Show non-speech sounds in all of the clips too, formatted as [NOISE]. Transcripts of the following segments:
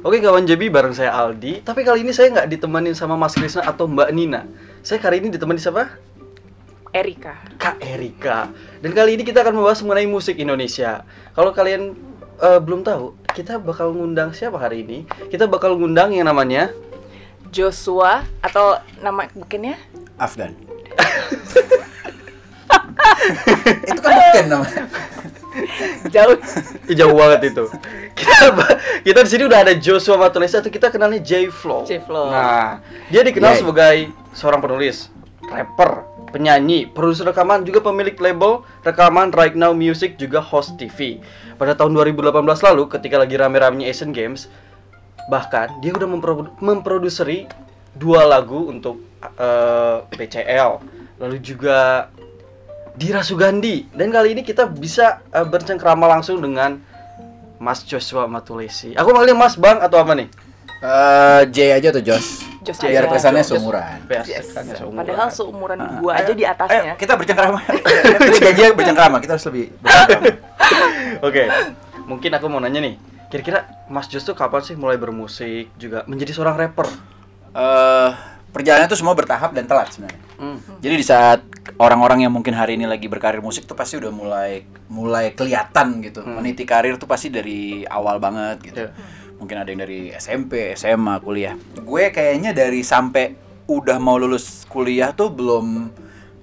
Oke kawan JB bareng saya Aldi Tapi kali ini saya nggak ditemenin sama Mas Krisna atau Mbak Nina Saya kali ini ditemani siapa? Erika. Kak Erika Dan kali ini kita akan membahas mengenai musik Indonesia Kalau kalian eh, belum tahu Kita bakal ngundang siapa hari ini? Kita bakal ngundang yang namanya Joshua atau nama bukannya? Afgan. [LAUGHS] itu kan bukan namanya. Jauh. Ih, jauh banget itu. [LAUGHS] Kita di sini udah ada Joshua Matulesa atau kita kenalnya J Flow. J Flow. Nah, dia dikenal Yay. sebagai seorang penulis, rapper, penyanyi, produser rekaman, juga pemilik label rekaman Right Now Music, juga host TV. Pada tahun 2018 lalu, ketika lagi rame-ramenya Asian Games, bahkan dia udah mempro- memproduseri dua lagu untuk eh, PCL, lalu juga Dira Sugandi. Dan kali ini kita bisa eh, bercengkrama langsung dengan Mas Joshua Matulesi. Aku manggilnya Mas Bang atau apa nih? Eh, J aja tuh Jos. Jos Biar aja. kesannya seumuran. Biar Yes. kesannya seumuran. Padahal seumuran Ah, gua aja di Ayo atasnya. kita bercengkrama. [LAUGHS] kita janji bercengkrama. Kita harus lebih. [LAUGHS] Oke, mungkin aku mau nanya nih. Kira-kira Mas Jos tuh kapan sih mulai bermusik juga menjadi seorang rapper? Eh, perjalanan itu semua bertahap dan telat sebenarnya. Hmm. Jadi di saat orang-orang yang mungkin hari ini lagi berkarir musik tuh pasti udah mulai mulai kelihatan gitu. Hmm. Meniti karir tuh pasti dari awal banget gitu. Iya. Mungkin ada yang dari SMP, SMA, kuliah. Gue kayaknya dari sampai udah mau lulus kuliah tuh belum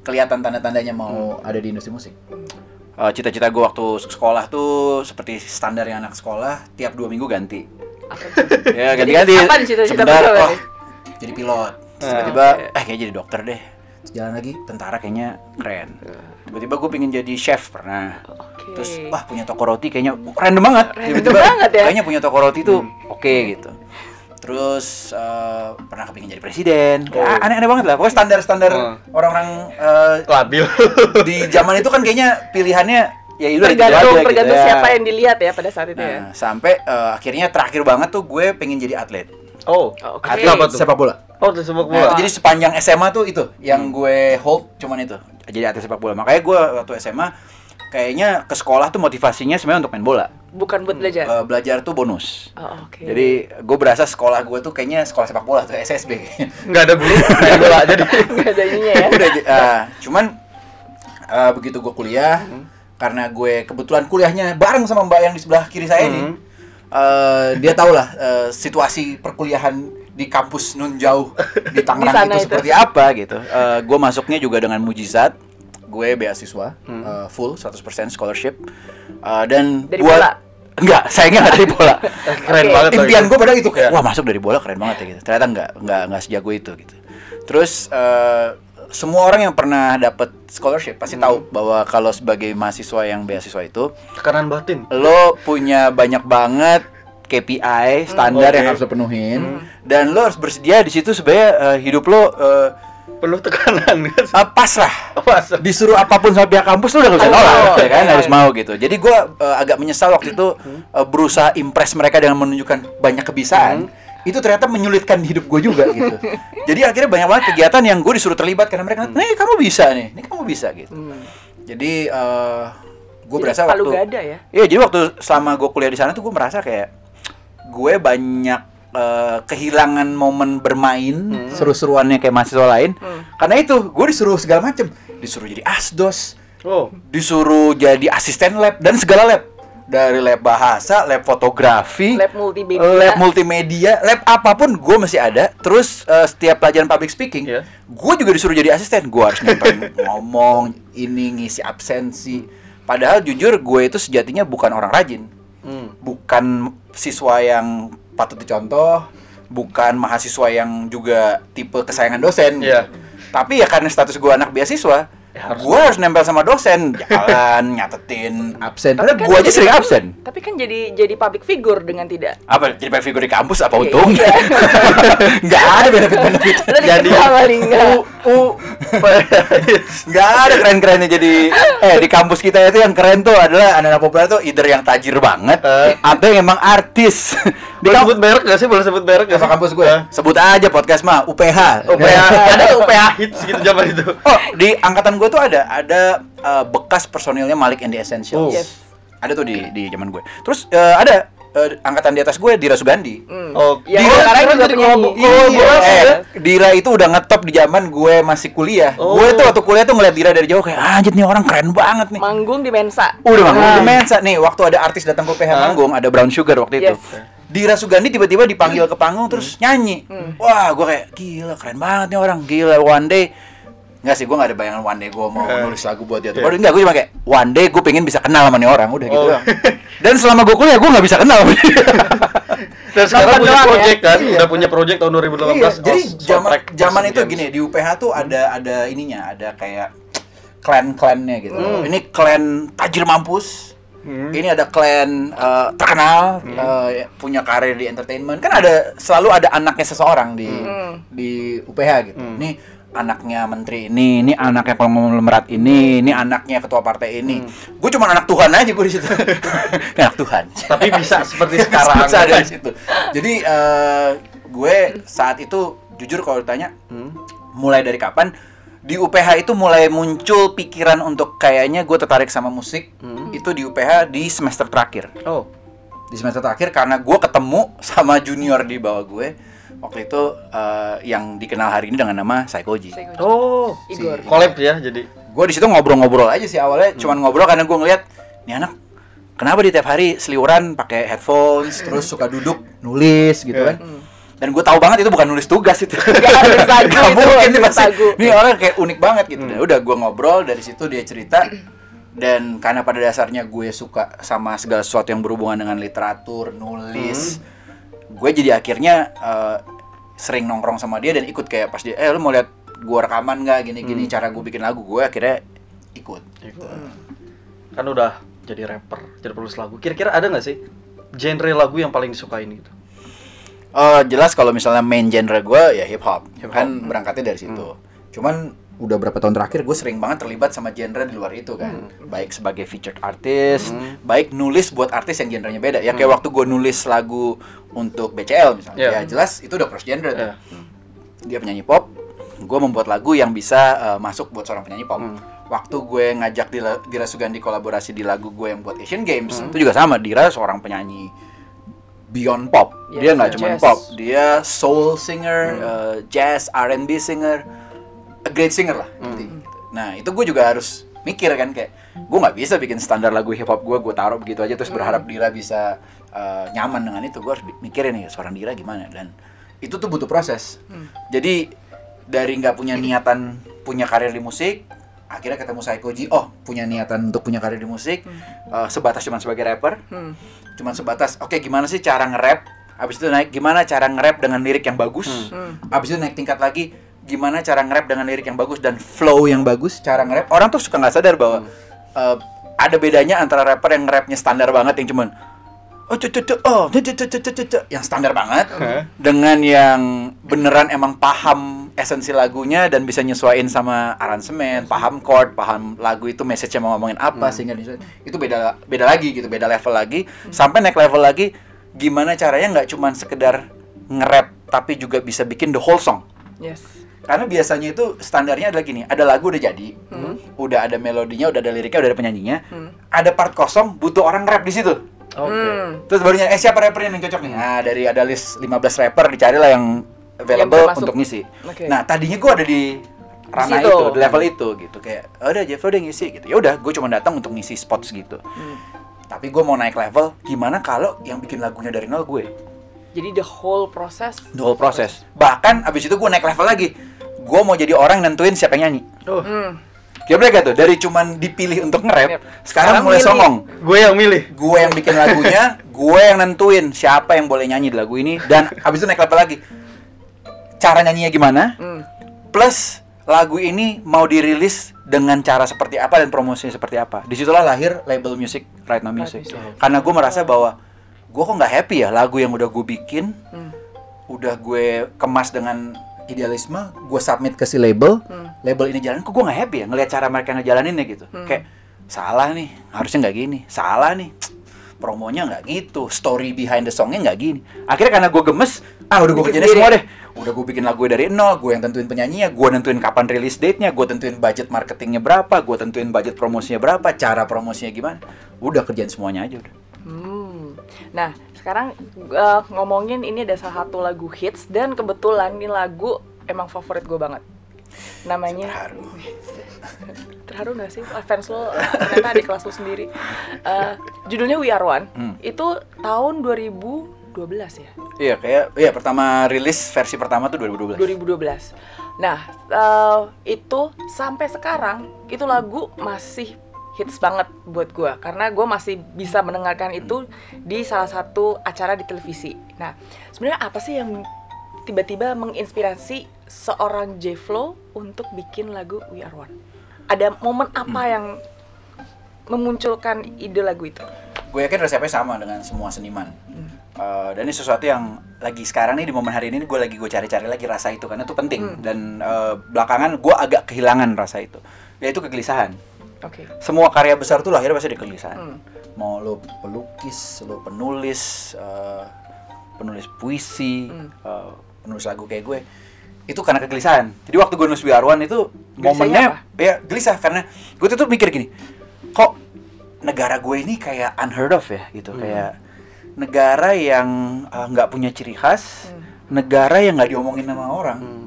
kelihatan tanda-tandanya mau ada di industri musik. Eh, Cita-cita gue waktu sekolah tuh seperti standarnya anak sekolah, tiap dua minggu ganti. [LAUGHS] Ya ganti-ganti. Sebentar, oh, jadi pilot. Ah, Tiba-tiba, eh kayak jadi dokter deh. Jalan lagi, tentara kayaknya keren. Tiba-tiba gue pengen jadi chef pernah. Oke. Terus wah punya toko roti kayaknya oh, random banget. Random Tiba-tiba banget ya. kayaknya punya toko roti tuh oke gitu. Terus eh, pernah kepingin jadi presiden. Oh. Aneh-aneh banget lah. Pokoknya standar-standar Oh. orang-orang eh, Labil. [LAUGHS] di zaman itu kan kayaknya pilihannya ya itu tergantung aja tergantung gitu ya. siapa yang dilihat ya pada saat itu ya. Nah, sampai eh, akhirnya terakhir banget tuh gue pengen jadi atlet. oh, oke. atlet apa tuh? Sepak bola. Oh, itu sepak Nah, bola. itu jadi sepanjang SMA tuh itu yang Hmm. gue hold cuman itu. Jadi atlet sepak bola. Makanya gue waktu SMA kayaknya ke sekolah tuh motivasinya sebenarnya untuk main bola. Bukan buat belajar. Eh, belajar tuh bonus. Oh, oke. Jadi gue berasa sekolah gue tuh kayaknya sekolah sepak bola tuh SSB. nggak ada guru main bola jadi. [LAUGHS] nggak ada ininya ya. Udah, eh, cuman eh, begitu gue kuliah karena gue kebetulan kuliahnya bareng sama mbak yang di sebelah kiri saya nih. Hmm. eh, dia tahu lah eh, situasi perkuliahan di kampus nun jauh [LAUGHS] di Tangerang sana itu, itu. seperti apa gitu. Eh, gue masuknya juga dengan mujizat. Gue beasiswa Hmm. eh, full 100% scholarship. Eh, dan Dari buat- bola? Enggak, [LAUGHS] sayangnya nggak dari bola. [LAUGHS] Keren banget. Impian gue padahal itu kayak Iya. wah masuk dari bola keren banget ya gitu. Ternyata enggak, enggak enggak sejago itu gitu. Terus eh, semua orang yang pernah dapat scholarship pasti tahu bahwa kalau sebagai mahasiswa yang beasiswa itu Tekanan batin. lo punya banyak banget KPI standar Oke. yang harus lo penuhin. Dan lo harus bersedia di situ sebenarnya eh, hidup lo eh, Penuh tekanan kan. eh, pasrah. Apa? disuruh apa pun sama pihak kampus lo udah gak bisa Oh, nolak ya kan? Iya, harus mau gitu. Jadi gue agak menyesal waktu itu eh, berusaha impress mereka dengan menunjukkan banyak kebisaan. Itu ternyata menyulitkan hidup gue juga gitu. [LAUGHS] Jadi akhirnya banyak banget kegiatan yang gue disuruh terlibat karena mereka nih kamu bisa nih nih kamu bisa gitu. Hmm. jadi eh gue berasa waktu gada ya. Iya, jadi waktu selama gue kuliah di sana tuh gue merasa kayak gue banyak eh, kehilangan momen bermain seru-seruannya kayak mahasiswa lain. Hmm. Karena itu gue disuruh segala macem, disuruh jadi asdos, Oh, disuruh jadi asisten lab dan segala lab. Dari lab bahasa, lab fotografi, Lab multimedia. lab multimedia, lab apa pun gue masih ada. Terus eh, setiap pelajaran public speaking, Iya. gue juga disuruh jadi asisten. Gue harus nyampein [LAUGHS] ngomong, ini ngisi absensi. Padahal jujur gue itu sejatinya bukan orang rajin, hmm. bukan siswa yang patut dicontoh, bukan mahasiswa yang juga tipe kesayangan dosen. gitu. Iya. Tapi ya karena status gue anak beasiswa, Ya, harus. gue harus nempel sama dosen, jalan, [LAUGHS] nyatetin absen. Tapi Padahal kan gue aja sering absen. Tapi kan jadi jadi public figure dengan tidak. Apa jadi pengen figur di kampus apa Iya, untungnya? iya. [LAUGHS] Nggak ada benefit-benefit. Lo Jadi-. U U [LAUGHS] Nggak ada keren-kerennya jadi eh di kampus kita itu yang keren tuh adalah anak-anak populer tuh either yang tajir banget Eh. atau yang emang artis. Boleh sebut merek gak sih? Boleh sebut merek gak apa sih? kampus gue? Eh, Sebut aja podcast mah UPH. UPH, [LAUGHS] ada tuh UPH hits gitu zaman itu. Oh, di angkatan gue tuh ada ada eh, bekas personilnya Malik and the Essentials. Oh. Yes. Ada tuh di di zaman gue. Terus eh, ada eh, angkatan di atas gue Dira Sugandi. Hmm. Oh, Ya, Dira sekarang juga jadi penyanyi. kolab- kolaborasi eh, ya? Dira itu udah ngetop di zaman gue masih kuliah. Oh. Gue tuh waktu kuliah tuh ngeliat Dira dari jauh kayak anjir nih orang keren banget nih. Manggung di Mensa. Udah manggung Ah. di Mensa nih waktu ada artis datang ke PH manggung ada Brown Sugar waktu itu. Dira Sugandi tiba-tiba dipanggil ke panggung terus nyanyi. Hmm. Wah, gue kayak gila keren banget nih orang. Gila one day Enggak sih, gue gak ada bayangan one day gue mau Eh. nulis lagu buat dia. Iya. Baru enggak, gue cuma kayak one day gue pengen bisa kenal sama nih orang, udah gitu Oh. doang. Dan selama gue kuliah gue gak bisa kenal sama dia. [LAUGHS] Dan sekarang punya ya? project kan, Iya. udah punya project tahun 2018. Iya, jadi zaman zaman itu Games. gini di UPH tuh ada ada ininya, ada kayak klan-klannya gitu. Hmm. Ini klan tajir mampus. Hmm. Ini ada klan eh, terkenal eh, punya karir di entertainment. Kan ada selalu ada anaknya seseorang di Hmm. di UPH gitu. Hmm. Nih anaknya menteri ini, ini anaknya konglomerat ini, ini anaknya ketua partai ini. Hmm. Gue cuma anak Tuhan aja gue di situ. [LAUGHS] anak Tuhan. Tapi bisa seperti sekarang. [LAUGHS] Susah dari situ. Jadi eh, gue saat itu jujur kalau ditanya Hmm. mulai dari kapan di UPH itu mulai muncul pikiran untuk kayaknya gue tertarik sama musik Hmm. itu di UPH di semester terakhir Oh. di semester terakhir karena gue ketemu sama junior di bawah gue waktu itu eh, yang dikenal hari ini dengan nama Saikoji. Oh. Igor. Collab ya jadi. gue di situ ngobrol-ngobrol aja sih awalnya cuman ngobrol karena gue ngeliat nih anak kenapa di tiap hari seliuran pakai headphones terus suka duduk nulis gitu Iya. kan dan gue tahu banget itu bukan nulis tugas itu. Nggak [LAUGHS] nulis lagu [LAUGHS] Nggak itu, mungkin nih nulis pasti lagu. ini orang kayak unik banget gitu. Dan udah gue ngobrol dari situ dia cerita. Dan karena pada dasarnya gue suka sama segala sesuatu yang berhubungan dengan literatur nulis gue jadi akhirnya eh, sering nongkrong sama dia dan ikut kayak pas dia eh lu mau lihat gue rekaman nggak? Gini-gini cara gue bikin lagu. Gue akhirnya ikut. Gitu. Kan udah jadi rapper, jadi penulis lagu. Kira-kira ada nggak sih genre lagu yang paling disukain gitu? Eh, jelas kalau misalnya main genre gue ya hip hop, Hip hop. kan berangkatnya dari situ. Cuman udah berapa tahun terakhir gue sering banget terlibat sama genre di luar itu kan, baik sebagai featured artist, Hmm. baik nulis buat artis yang genrenya beda. Ya kayak waktu gue nulis lagu untuk BCL misalnya, Iya. ya jelas itu udah cross genre tuh. Iya. Dia penyanyi pop, gue membuat lagu yang bisa eh, masuk buat seorang penyanyi pop. Hmm. Waktu gue ngajak Dira, Dira Sugandi kolaborasi di lagu gue yang buat Asian Games, Hmm. itu juga sama. Dira seorang penyanyi beyond pop. Yes, dia nggak cuma pop, dia soul singer, Hmm. uh, jazz, R&B singer, a great singer lah. Hmm. gitu. Nah itu gue juga harus mikir kan kayak gue nggak bisa bikin standar lagu hip hop gue gue taruh begitu aja terus berharap Dira bisa uh, nyaman dengan itu. Gue harus mikirin nih seorang Dira gimana dan itu tuh butuh proses. Jadi dari nggak punya niatan punya karir di musik akhirnya ketemu Saikoji oh punya niatan untuk punya karir di musik uh, sebatas cuma sebagai rapper Hmm. Cuman sebatas oke gimana sih cara nge-rap? Abis itu naik gimana cara nge-rap dengan lirik yang bagus? Hmm. abis itu naik tingkat lagi gimana cara nge-rap dengan lirik yang bagus dan flow yang bagus cara nge-rap? Orang tuh suka nggak sadar bahwa uh, ada bedanya antara rapper yang nge-rapnya standar banget yang cuman oh cu cu cu oh cu cu cu cu cu cu cu, yang standar banget Hah? dengan yang beneran emang paham esensi lagunya dan bisa nyesuaiin sama aransemen, paham chord, paham lagu itu message-nya mau ngomongin apa sehingga disesuaiin. itu beda beda lagi gitu, beda level lagi. Sampai naik level lagi gimana caranya nggak cuman sekedar nge-rap tapi juga bisa bikin the whole song. Yes. Karena biasanya itu standarnya adalah gini, ada lagu udah jadi, udah ada melodinya, udah ada liriknya, udah ada penyanyinya, Hmm. ada part kosong, butuh orang rap di situ. Oke. Hmm. Terus barunya eh siapa rappernya yang cocok nih? Nah, dari ada list 15 rapper dicarilah yang available Yang untuk ngisi. Oke. Nah, tadinya gua ada di ranah itu, di level itu gitu kayak "Oh, udah Jeff lo udah ngisi gitu. Ya udah, gue cuma datang untuk ngisi spots gitu. Hmm. Tapi gue mau naik level, gimana kalau yang bikin lagunya dari nol gue? Jadi the whole process. The whole process. Bahkan abis itu gue naik level lagi. Gue mau jadi orang yang nentuin siapa yang nyanyi. Oh, Hmm. Gimana gak tuh? Dari cuman dipilih untuk nge-rap, Yep. sekarang, Sekarang mulai milih. songong. gue yang milih. gue yang bikin lagunya, [LAUGHS] gue yang nentuin siapa yang boleh nyanyi di lagu ini dan habis itu naik level lagi. Cara nyanyinya gimana? Hmm. Plus lagu ini mau dirilis dengan cara seperti apa dan promosinya seperti apa. Di situlah lahir label music Right Now Music. Right Music. Karena gue merasa bahwa gue kok nggak happy ya lagu yang udah gue bikin, Hmm. udah gue kemas dengan idealisme, gue submit ke si label, Hmm. label ini jalan, kok gue nggak happy ya ngelihat cara mereka ngejalaninnya gitu. Hmm. Kayak salah nih, harusnya nggak gini, salah nih, promonya nggak gitu, story behind the songnya nggak gini. Akhirnya karena gue gemes, ah udah gue kerjain semua deh. Udah gue bikin lagu dari nol, gue yang tentuin penyanyinya, gue nentuin kapan rilis date-nya, gue tentuin budget marketingnya berapa, gue tentuin budget promosinya berapa, cara promosinya gimana. Udah kerjain semuanya aja udah. Nah, sekarang uh, ngomongin ini ada salah satu lagu hits dan kebetulan ini lagu emang favorit gue banget. Namanya Terharu. [LAUGHS] terharu gak sih Ah, fans lo ternyata di kelas lo sendiri. Uh, judulnya We Are One. Hmm. Itu tahun 2012 ya. Iya kayak iya pertama rilis versi pertama tuh 2012. 2012. Nah, eh, itu sampai sekarang itu lagu masih hits banget buat gua karena gua masih bisa mendengarkan itu di salah satu acara di televisi. Nah, sebenarnya apa sih yang tiba-tiba menginspirasi seorang J Flow untuk bikin lagu We Are One? Ada momen apa yang memunculkan ide lagu itu? Gue yakin resepnya sama dengan semua seniman. Eh, dan ini sesuatu yang lagi sekarang nih di momen hari ini gue lagi gue cari-cari lagi rasa itu karena itu penting dan eh, belakangan gue agak kehilangan rasa itu yaitu kegelisahan. Oke. Semua karya besar tuh lahirnya pasti dari kegelisahan. Hmm. Mau lo pelukis, lo penulis, eh, penulis puisi, Hmm. eh, penulis lagu kayak gue, itu karena kegelisahan. Jadi waktu gue nulis One itu momennya apa? ya gelisah karena gue tuh, mikir gini, kok negara gue ini kayak unheard of ya gitu, Hmm. kayak negara yang eh, nggak punya ciri khas, Hmm. negara yang nggak diomongin sama orang. Hmm.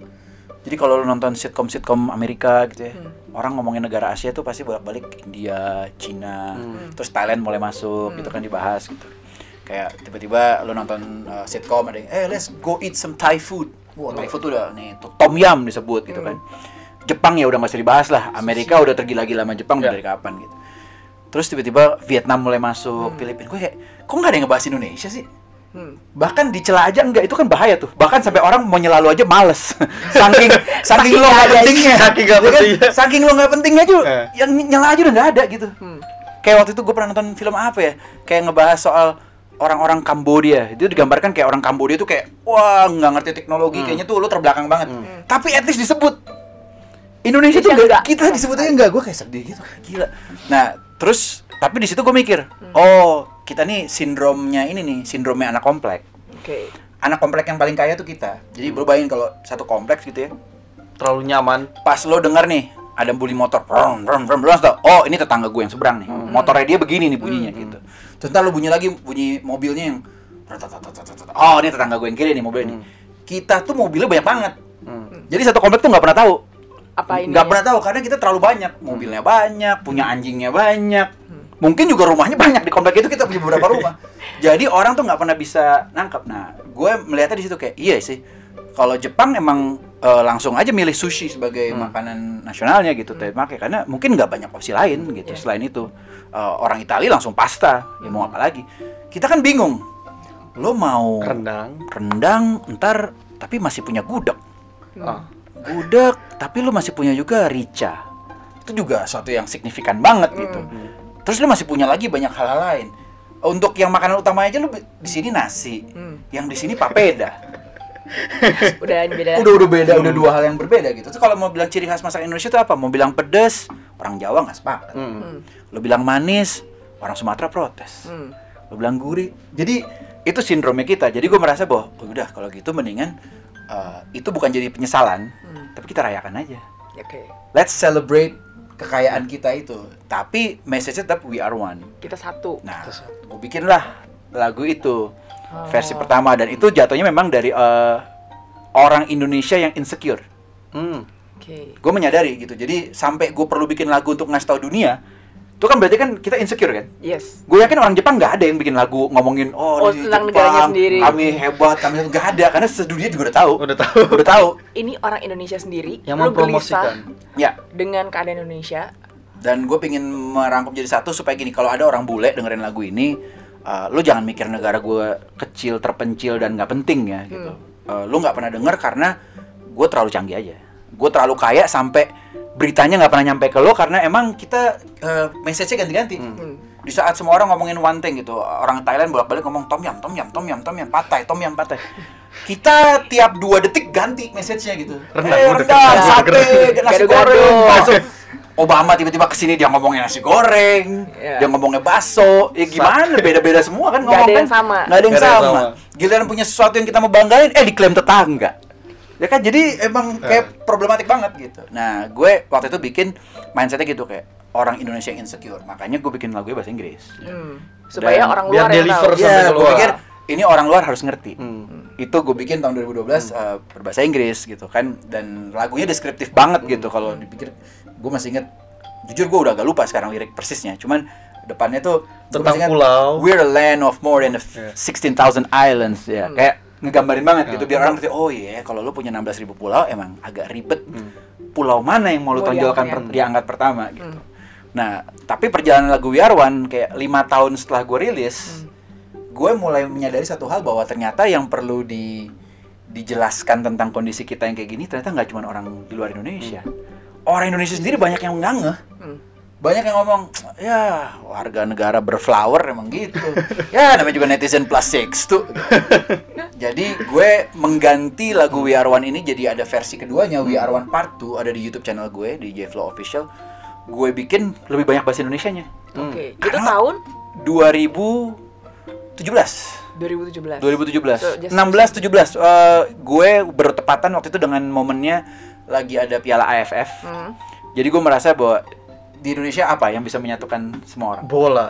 Jadi kalau lu nonton sitkom-sitkom Amerika gitu ya, Hmm. orang ngomongin negara Asia tuh pasti bolak-balik India, Cina, Hmm. terus Thailand mulai masuk, Hmm. gitu kan dibahas gitu. Kayak tiba-tiba lu nonton uh, sitkom ada yang, eh let's go eat some Thai food. Wah, Thai food tuh udah nih tuh tom yum disebut gitu kan. Jepang ya udah nggak usah dibahas lah. Amerika udah tergila-gila sama Jepang udah Ya. dari kapan gitu. Terus tiba-tiba Vietnam mulai masuk, Filipina. Gue kayak, kok nggak ada yang ngebahas Indonesia sih? Hmm. bahkan dicela aja enggak itu kan bahaya tuh. Bahkan sampai orang mau nyela lu aja males. [LAUGHS] [LAUGHS] Saking saking lo nggak nggak ada pentingnya. Saking nggak Ya kan? pentingnya. saking lo nggak pentingnya aja Eh. yang nyela aja udah nggak ada gitu. Hmm. kayak waktu itu gue pernah nonton film apa ya? Kayak ngebahas soal orang-orang Kambodia. Itu digambarkan kayak orang Kambodia tuh kayak wah nggak ngerti teknologi. Kayaknya tuh lu terbelakang banget. Tapi at least disebut. Indonesia tuh enggak, enggak. kita disebutnya enggak gue kayak sedih gitu. Gila. Nah terus tapi di situ gue mikir oh kita nih sindromnya ini nih sindromnya anak komplek. Oke. anak komplek yang paling kaya tuh kita. Jadi lu bayangin kalau satu kompleks gitu ya. Terlalu nyaman. pas lo denger nih ada bunyi motor brum brum brum brum tau, oh ini tetangga gue yang seberang nih. Motornya dia begini nih bunyinya gitu. Terus ntar lo bunyi lagi bunyi mobilnya yang oh ini tetangga gue yang kiri nih mobilnya nih. Kita tuh mobilnya banyak banget. Hmm. jadi satu komplek tuh nggak pernah tahu. Apa ini? nggak pernah tahu karena kita terlalu banyak. Mobilnya banyak punya anjingnya banyak mungkin juga rumahnya banyak di komplek itu kita punya beberapa [LAUGHS] rumah. Jadi orang tuh nggak pernah bisa nangkep. Nah gue melihatnya di situ kayak iya sih. Kalau Jepang emang eh, langsung aja milih sushi sebagai makanan nasionalnya gitu trademark karena mungkin nggak banyak opsi lain gitu Iya. selain itu. Eh, orang Italia langsung pasta ya mau apa lagi. Kita kan bingung. Lo mau Rendang. rendang ntar tapi masih punya gudeg. Ah. gudeg tapi lu masih punya juga rica. Itu juga suatu yang signifikan banget gitu terus lu masih punya lagi banyak hal-hal lain untuk yang makanan utama aja lu di sini nasi Hmm. yang di sini papeda [LAUGHS] Udah beda. udah udah beda udah dua hal yang berbeda gitu terus kalau mau bilang ciri khas masakan Indonesia itu apa mau bilang pedes orang Jawa nggak sepakat Hmm. Hmm. lu bilang manis orang Sumatera protes Hmm. lo bilang gurih jadi itu sindromnya kita jadi gue merasa bahwa oh, udah kalau gitu mendingan uh, itu bukan jadi penyesalan Hmm. tapi kita rayakan aja Oke. let's celebrate kekayaan kita itu tapi message tetap we are one Kita satu. nah gue bikinlah lagu itu Oh. versi pertama dan itu jatuhnya memang dari uh, orang Indonesia yang insecure Hmm. Oke. gue menyadari gitu jadi sampai gue perlu bikin lagu untuk ngasih tahu dunia itu kan berarti kan kita insecure kan Yes. Gue yakin orang Jepang nggak ada yang bikin lagu ngomongin oh, Oh, di tentang Jepang negaranya sendiri." kami hebat, kami nggak ada karena sedunia juga udah tahu. Udah tahu. Udah tahu. Ini orang Indonesia sendiri. Yang lu gelisah. Ya. dengan keadaan Indonesia. Dan gue pengen merangkum jadi satu supaya gini kalau ada orang bule dengerin lagu ini, uh, lu jangan mikir negara gue kecil, terpencil dan nggak penting ya gitu. Uh, lu nggak pernah denger karena gue terlalu canggih aja. Gue terlalu kaya sampai beritanya nggak pernah nyampe ke lo karena emang kita uh, message-nya ganti-ganti. Hmm. Di saat semua orang ngomongin one thing gitu, orang Thailand bolak-balik ngomong tom yam, tom yam, tom yam, tom yam, patai, tom yam, patai. Kita tiap dua detik ganti message-nya gitu. Rendang, eh, udah rendang, sate, nasi goreng, bakso. Obama tiba-tiba ke sini dia ngomongin nasi goreng, Iya. dia ngomongnya bakso, ya gimana beda-beda semua kan Nggak ngomong ada yang kan? sama. Nggak ada yang Nggak ada yang sama. sama. Giliran punya sesuatu yang kita mau banggain, eh diklaim tetangga. Ya kan jadi emang kayak problematik banget gitu. Nah, gue waktu itu bikin mindsetnya gitu kayak orang Indonesia yang insecure. Makanya gue bikin lagunya bahasa Inggris. Hmm. Supaya Dan orang biar luar yang tahu. Iya, gue pikir ini orang luar harus ngerti. Hmm. Itu gue bikin tahun 2012 eh, berbahasa Inggris gitu kan dan lagunya deskriptif banget gitu kalau dipikir gue masih inget jujur gue udah agak lupa sekarang lirik persisnya cuman depannya tuh Tentang ingat, pulau. We're a land of more than Iya. 16,000 islands ya kayak ngegambarin banget Ya. gitu biar orang ngerti oh iya kalau lu punya 16.000 pulau emang agak ribet Hmm. pulau mana yang mau lu tonjolkan diangkat. per- diangkat pertama gitu nah tapi perjalanan lagu We Are One kayak lima tahun setelah gue rilis gue mulai menyadari satu hal bahwa ternyata yang perlu di dijelaskan tentang kondisi kita yang kayak gini ternyata nggak cuma orang di luar Indonesia orang Indonesia sendiri banyak yang nggak ngeh Hmm. banyak yang ngomong ya warga negara berflower emang gitu [LAUGHS] ya namanya juga netizen plus six tuh [LAUGHS] jadi gue mengganti lagu We Are One ini jadi ada versi keduanya We Are One Part 2 ada di YouTube channel gue di J-Flow Official. Gue bikin lebih banyak bahasa Indonesianya. Oke, itu Karena- tahun? 2017 2017. 2017 So, just 16 17 Eh, gue bertepatan waktu itu dengan momennya lagi ada Piala AFF Hmm. jadi gue merasa bahwa di Indonesia apa yang bisa menyatukan semua orang? Bola.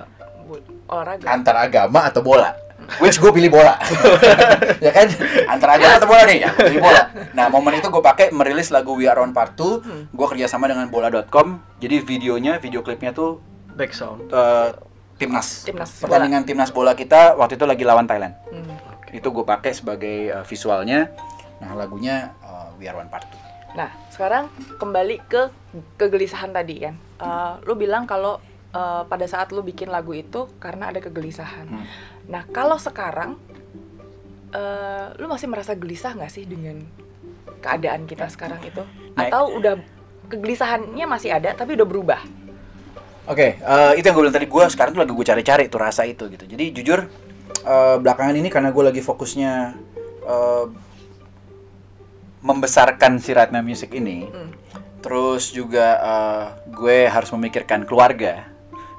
Olahraga. antara agama atau bola which gue pilih bola. [LAUGHS] Ya kan? Antara agama atau bola nih. Ya pilih bola. [LAUGHS] Nah momen itu gue pakai merilis lagu We Are On Part 2 gue kerjasama dengan bola.com jadi videonya video klipnya tuh Back sound. eh, timnas. Timnas. Pertandingan timnas bola kita waktu itu lagi lawan Thailand. Hmm. itu gue pakai sebagai eh, visualnya. Nah lagunya eh, We Are One Part 2 Nah, sekarang kembali ke kegelisahan tadi kan. Eh, lu bilang kalau eh, pada saat lu bikin lagu itu karena ada kegelisahan. Hmm. Nah, kalau sekarang eh, lu masih merasa gelisah nggak sih dengan keadaan kita sekarang itu? Nah, Atau udah kegelisahannya masih ada tapi udah berubah? Oke, eh, itu yang gue bilang tadi gue sekarang tuh lagi gue cari-cari tuh rasa itu gitu. Jadi jujur eh, belakangan ini karena gue lagi fokusnya eh, membesarkan si Ratna Music ini, Hmm. terus juga eh, gue harus memikirkan keluarga.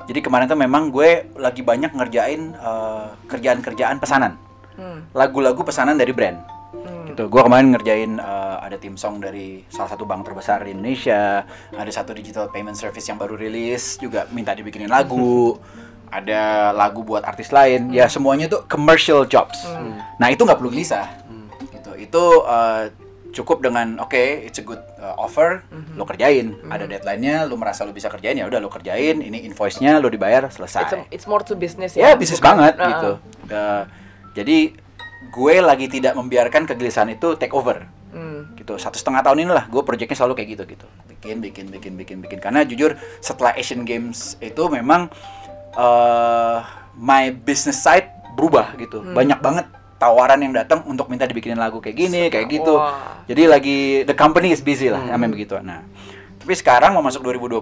Jadi kemarin tuh memang gue lagi banyak ngerjain eh, kerjaan-kerjaan pesanan, Hmm. lagu-lagu pesanan dari brand Hmm. gitu. Gua kemarin ngerjain uh, ada tim song dari salah satu bank terbesar di Indonesia, ada satu digital payment service yang baru rilis juga minta dibikinin lagu, [LAUGHS] ada lagu buat artis lain, ya semuanya tuh commercial jobs. Nah itu nggak perlu gelisah, gitu. Itu uh, cukup dengan oke, it's a good uh, offer, lo kerjain, ada deadline-nya, lo merasa lo bisa kerjain ya udah lo kerjain, ini invoice-nya lo dibayar selesai. It's, a- it's more to business ya ya. bisnis banget Nah, gitu. Uh, jadi gue lagi tidak membiarkan kegelisahan itu take over. Hmm. gitu satu setengah tahun inilah gue proyeknya selalu kayak gitu gitu. Bikin bikin bikin bikin bikin. Karena jujur setelah Asian Games itu memang uh, my business side berubah gitu. Hmm. banyak banget tawaran yang datang untuk minta dibikinin lagu kayak gini kayak gitu Wah. jadi lagi the company is busy lah Hmm. namanya begitu nah tapi sekarang mau masuk 2020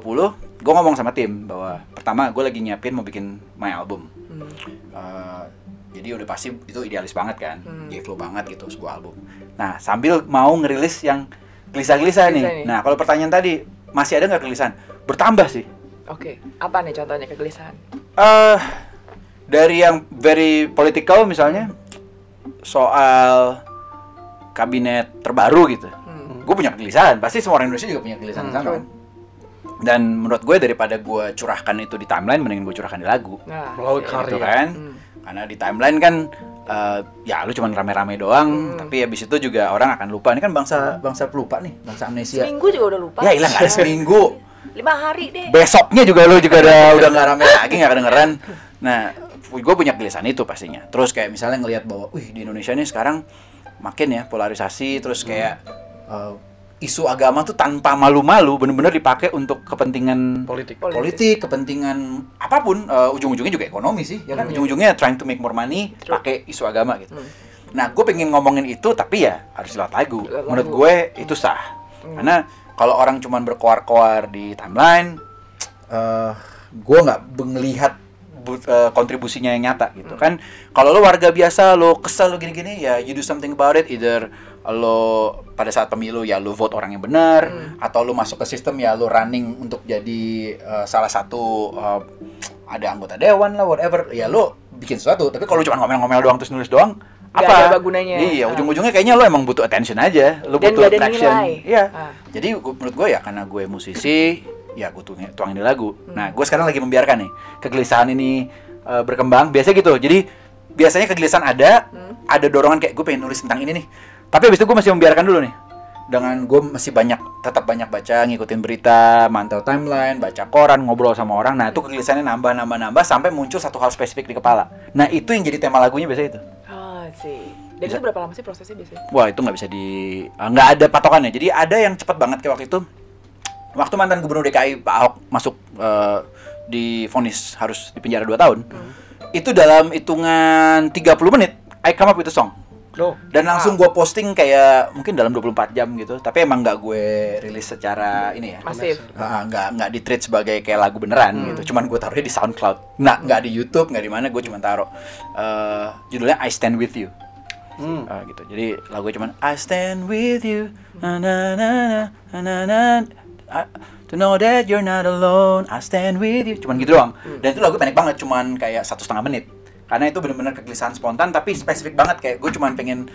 gue ngomong sama tim bahwa pertama gue lagi nyiapin mau bikin my album Hmm. Uh, jadi udah pasti itu idealis banget kan, Hmm. J-Flow banget gitu sebuah album. Nah sambil mau ngerilis yang gelisah-gelisah nih. Nih. Nah kalau pertanyaan tadi masih ada nggak kegelisahan? Bertambah sih. Oke, apa nih contohnya kegelisahan? eh dari yang very political misalnya soal kabinet terbaru gitu. Hmm. Gue punya kegelisahan. Pasti semua orang Indonesia juga punya kegelisahan Hmm, sama kan. Dan menurut gue daripada gue curahkan itu di timeline, mendingan gue curahkan di lagu. Nah, karya. gitu kan Hmm. karena di timeline kan eh, ya lu cuman rame-rame doang Hmm. tapi habis itu juga orang akan lupa ini kan bangsa bangsa pelupa nih bangsa amnesia Seminggu juga udah lupa. ya hilang ada seminggu Lima hari deh. besoknya juga lu juga udah udah nggak rame lagi nggak kedengeran nah gue punya kegelisahan itu pastinya terus kayak misalnya ngelihat bahwa wih di Indonesia nih sekarang makin ya polarisasi terus kayak eh, isu agama tuh tanpa malu-malu bener-bener dipakai untuk kepentingan Politik. Politik. politik, kepentingan apa pun, eh, ujung-ujungnya juga ekonomi sih, ya kan? Hmm. Ujung-ujungnya trying to make more money pakai isu agama gitu. Hmm. Nah, gue pengen ngomongin itu, tapi ya harus lewat lagu. Menurut gue itu sah, Hmm. karena kalau orang cuman berkoar-koar di timeline, eh gue nggak melihat eh, kontribusinya yang nyata gitu Hmm. kan. Kalau lo warga biasa, lo kesel lo gini-gini, ya you do something about it, either lo pada saat pemilu ya lo vote orang yang benar Hmm. atau lo masuk ke sistem ya lo running untuk jadi eh, salah satu eh, ada anggota dewan lah whatever ya lo bikin sesuatu tapi kalau cuma ngomel-ngomel doang terus nulis doang Nggak apa ada gunanya. iya Ah. ujung-ujungnya kayaknya lo emang butuh attention aja lo Dan butuh attraction iya Ah. jadi menurut gue ya karena gue musisi ya gue tuangin, tuangin di lagu. Nah, gue sekarang lagi membiarkan nih kegelisahan ini uh, berkembang. Biasa gitu. Jadi biasanya kegelisahan ada, ada dorongan kayak gue pengen nulis tentang ini nih. Tapi habis itu gue masih membiarkan dulu nih. Dengan gue masih banyak, tetap banyak baca, ngikutin berita, mantau timeline, baca koran, ngobrol sama orang. Nah, itu kegelisahannya nambah, nambah, nambah sampai muncul satu hal spesifik di kepala. Nah, itu yang jadi tema lagunya biasanya itu. Oh, sih. Dan Bisa. itu berapa lama sih prosesnya biasanya? Wah itu nggak bisa di nggak ada patokannya. Jadi ada yang cepat banget kayak waktu itu. Waktu mantan gubernur DKI Pak Ahok masuk eh, di vonis harus di penjara 2 tahun. Itu dalam hitungan 30 menit I come up with a song. Oh. Dan langsung gue posting kayak mungkin dalam 24 jam gitu. Tapi emang nggak gue rilis secara ini ya. Masif. Nggak nggak di treat sebagai kayak lagu beneran gitu. Cuman gue taruhnya di SoundCloud. Nggak nggak di YouTube nggak di mana. Gue cuma taruh eh, judulnya I Stand With You. Hmm. Ah, gitu. Jadi lagunya cuman I stand with you. Na na na na na na. I- to know that you're not alone. I stand with you. Cuman gitu doang. Dan itu lagu pendek banget, cuman kayak satu setengah menit. Karena itu benar-benar kegelisahan spontan, tapi spesifik banget kayak gue cuman pengen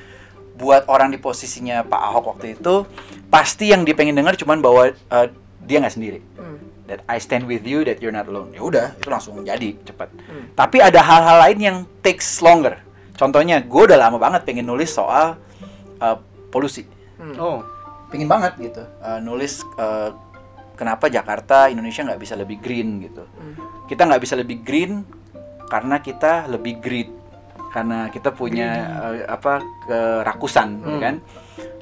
buat orang di posisinya Pak Ahok waktu itu pasti yang dia pengen dengar cuman bahwa eh, dia nggak sendiri Hmm. that I stand with you that you're not alone. Ya udah, itu langsung jadi cepat. Tapi ada hal-hal lain yang takes longer. Contohnya, gue udah lama banget pengen nulis soal uh, polusi. Oh. Pengen banget gitu. Uh, nulis uh, kenapa Jakarta, Indonesia nggak bisa lebih green gitu. Kita nggak bisa lebih green karena kita lebih greed. Karena kita punya uh, apa kerakusan, ya kan?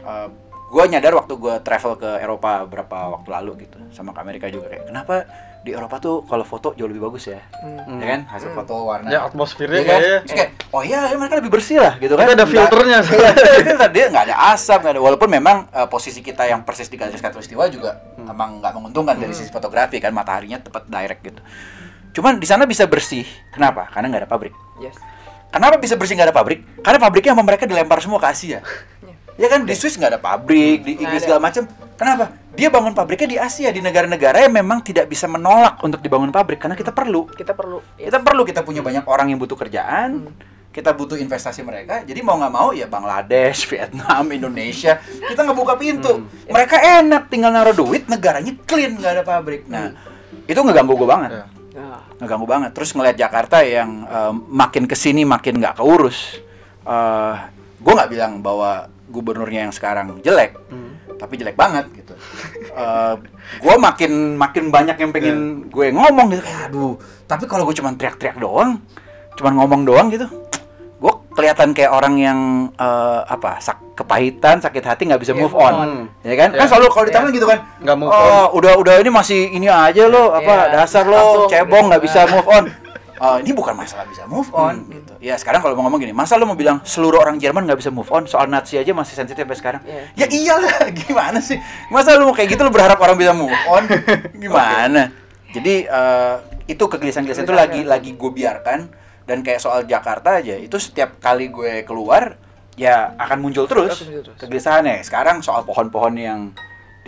Uh, gue nyadar waktu gue travel ke Eropa beberapa waktu lalu gitu sama ke Amerika juga kayak kenapa di Eropa tuh kalau foto jauh lebih bagus ya, ya kan hasil foto warna. Ya atmosfernya Iya kan? kayak, oh iya ya mereka lebih bersih lah gitu kan. Ada Nggak- filternya. [LAUGHS] Iya, ada filter. dia nggak ada asap, nggak ada. Walaupun memang eh, posisi kita yang persis di garis katulistiwa juga emang nggak menguntungkan dari sisi fotografi kan mataharinya tepat direct gitu. Cuman di sana bisa bersih. Kenapa? Karena nggak ada pabrik. Yes. Kenapa bisa bersih nggak ada pabrik? Karena pabriknya sama mereka dilempar semua ke Asia. [LAUGHS] Ya kan di Swiss nggak ada pabrik, di Inggris segala macam. Kenapa? Dia bangun pabriknya di Asia, di negara-negara yang memang tidak bisa menolak untuk dibangun pabrik karena kita perlu. Kita perlu. yes. Kita perlu kita punya banyak orang yang butuh kerjaan. Kita butuh investasi mereka. Jadi mau nggak mau ya Bangladesh, [LAUGHS] Vietnam, Indonesia, kita ngebuka pintu. Mereka enak tinggal naruh duit, negaranya clean nggak ada pabrik. Nah, itu ngeganggu gue banget. Nah, Ngeganggu banget. Terus ngeliat Jakarta yang eh, makin ke sini makin nggak keurus. Eh, gue nggak bilang bahwa gubernurnya yang sekarang jelek, tapi jelek banget gitu. [LAUGHS] Eh, gue makin makin banyak yang pengen gue ngomong gitu kayak aduh. Tapi kalau gue cuma teriak-teriak doang, cuma ngomong doang gitu, gue kelihatan kayak orang yang eh, apa sak kepahitan, sakit hati nggak bisa Iya, move on. on. Ya kan? Kan Ya. selalu kalau di Ya. taman gitu kan. Nggak move oh, udah udah ini masih ini aja lo apa Iya. dasar lo cebong gitu. nggak bisa move on. [LAUGHS] Oh, ini bukan masalah bisa move on gitu. Ya sekarang kalau mau ngomong gini, masa lo mau bilang seluruh orang Jerman nggak bisa move on soal Nazi aja masih sensitif sampai sekarang? Ya Iya. iyalah, [LAUGHS] gimana sih? Masa lo mau kayak gitu lo berharap orang bisa move on? [LAUGHS] Gimana? Jadi eh, itu kegelisahan-kegelisahan itu lagi lagi gue biarkan dan kayak soal Jakarta aja itu setiap kali gue keluar ya akan muncul terus terus. kegelisahannya. Sekarang soal pohon-pohon yang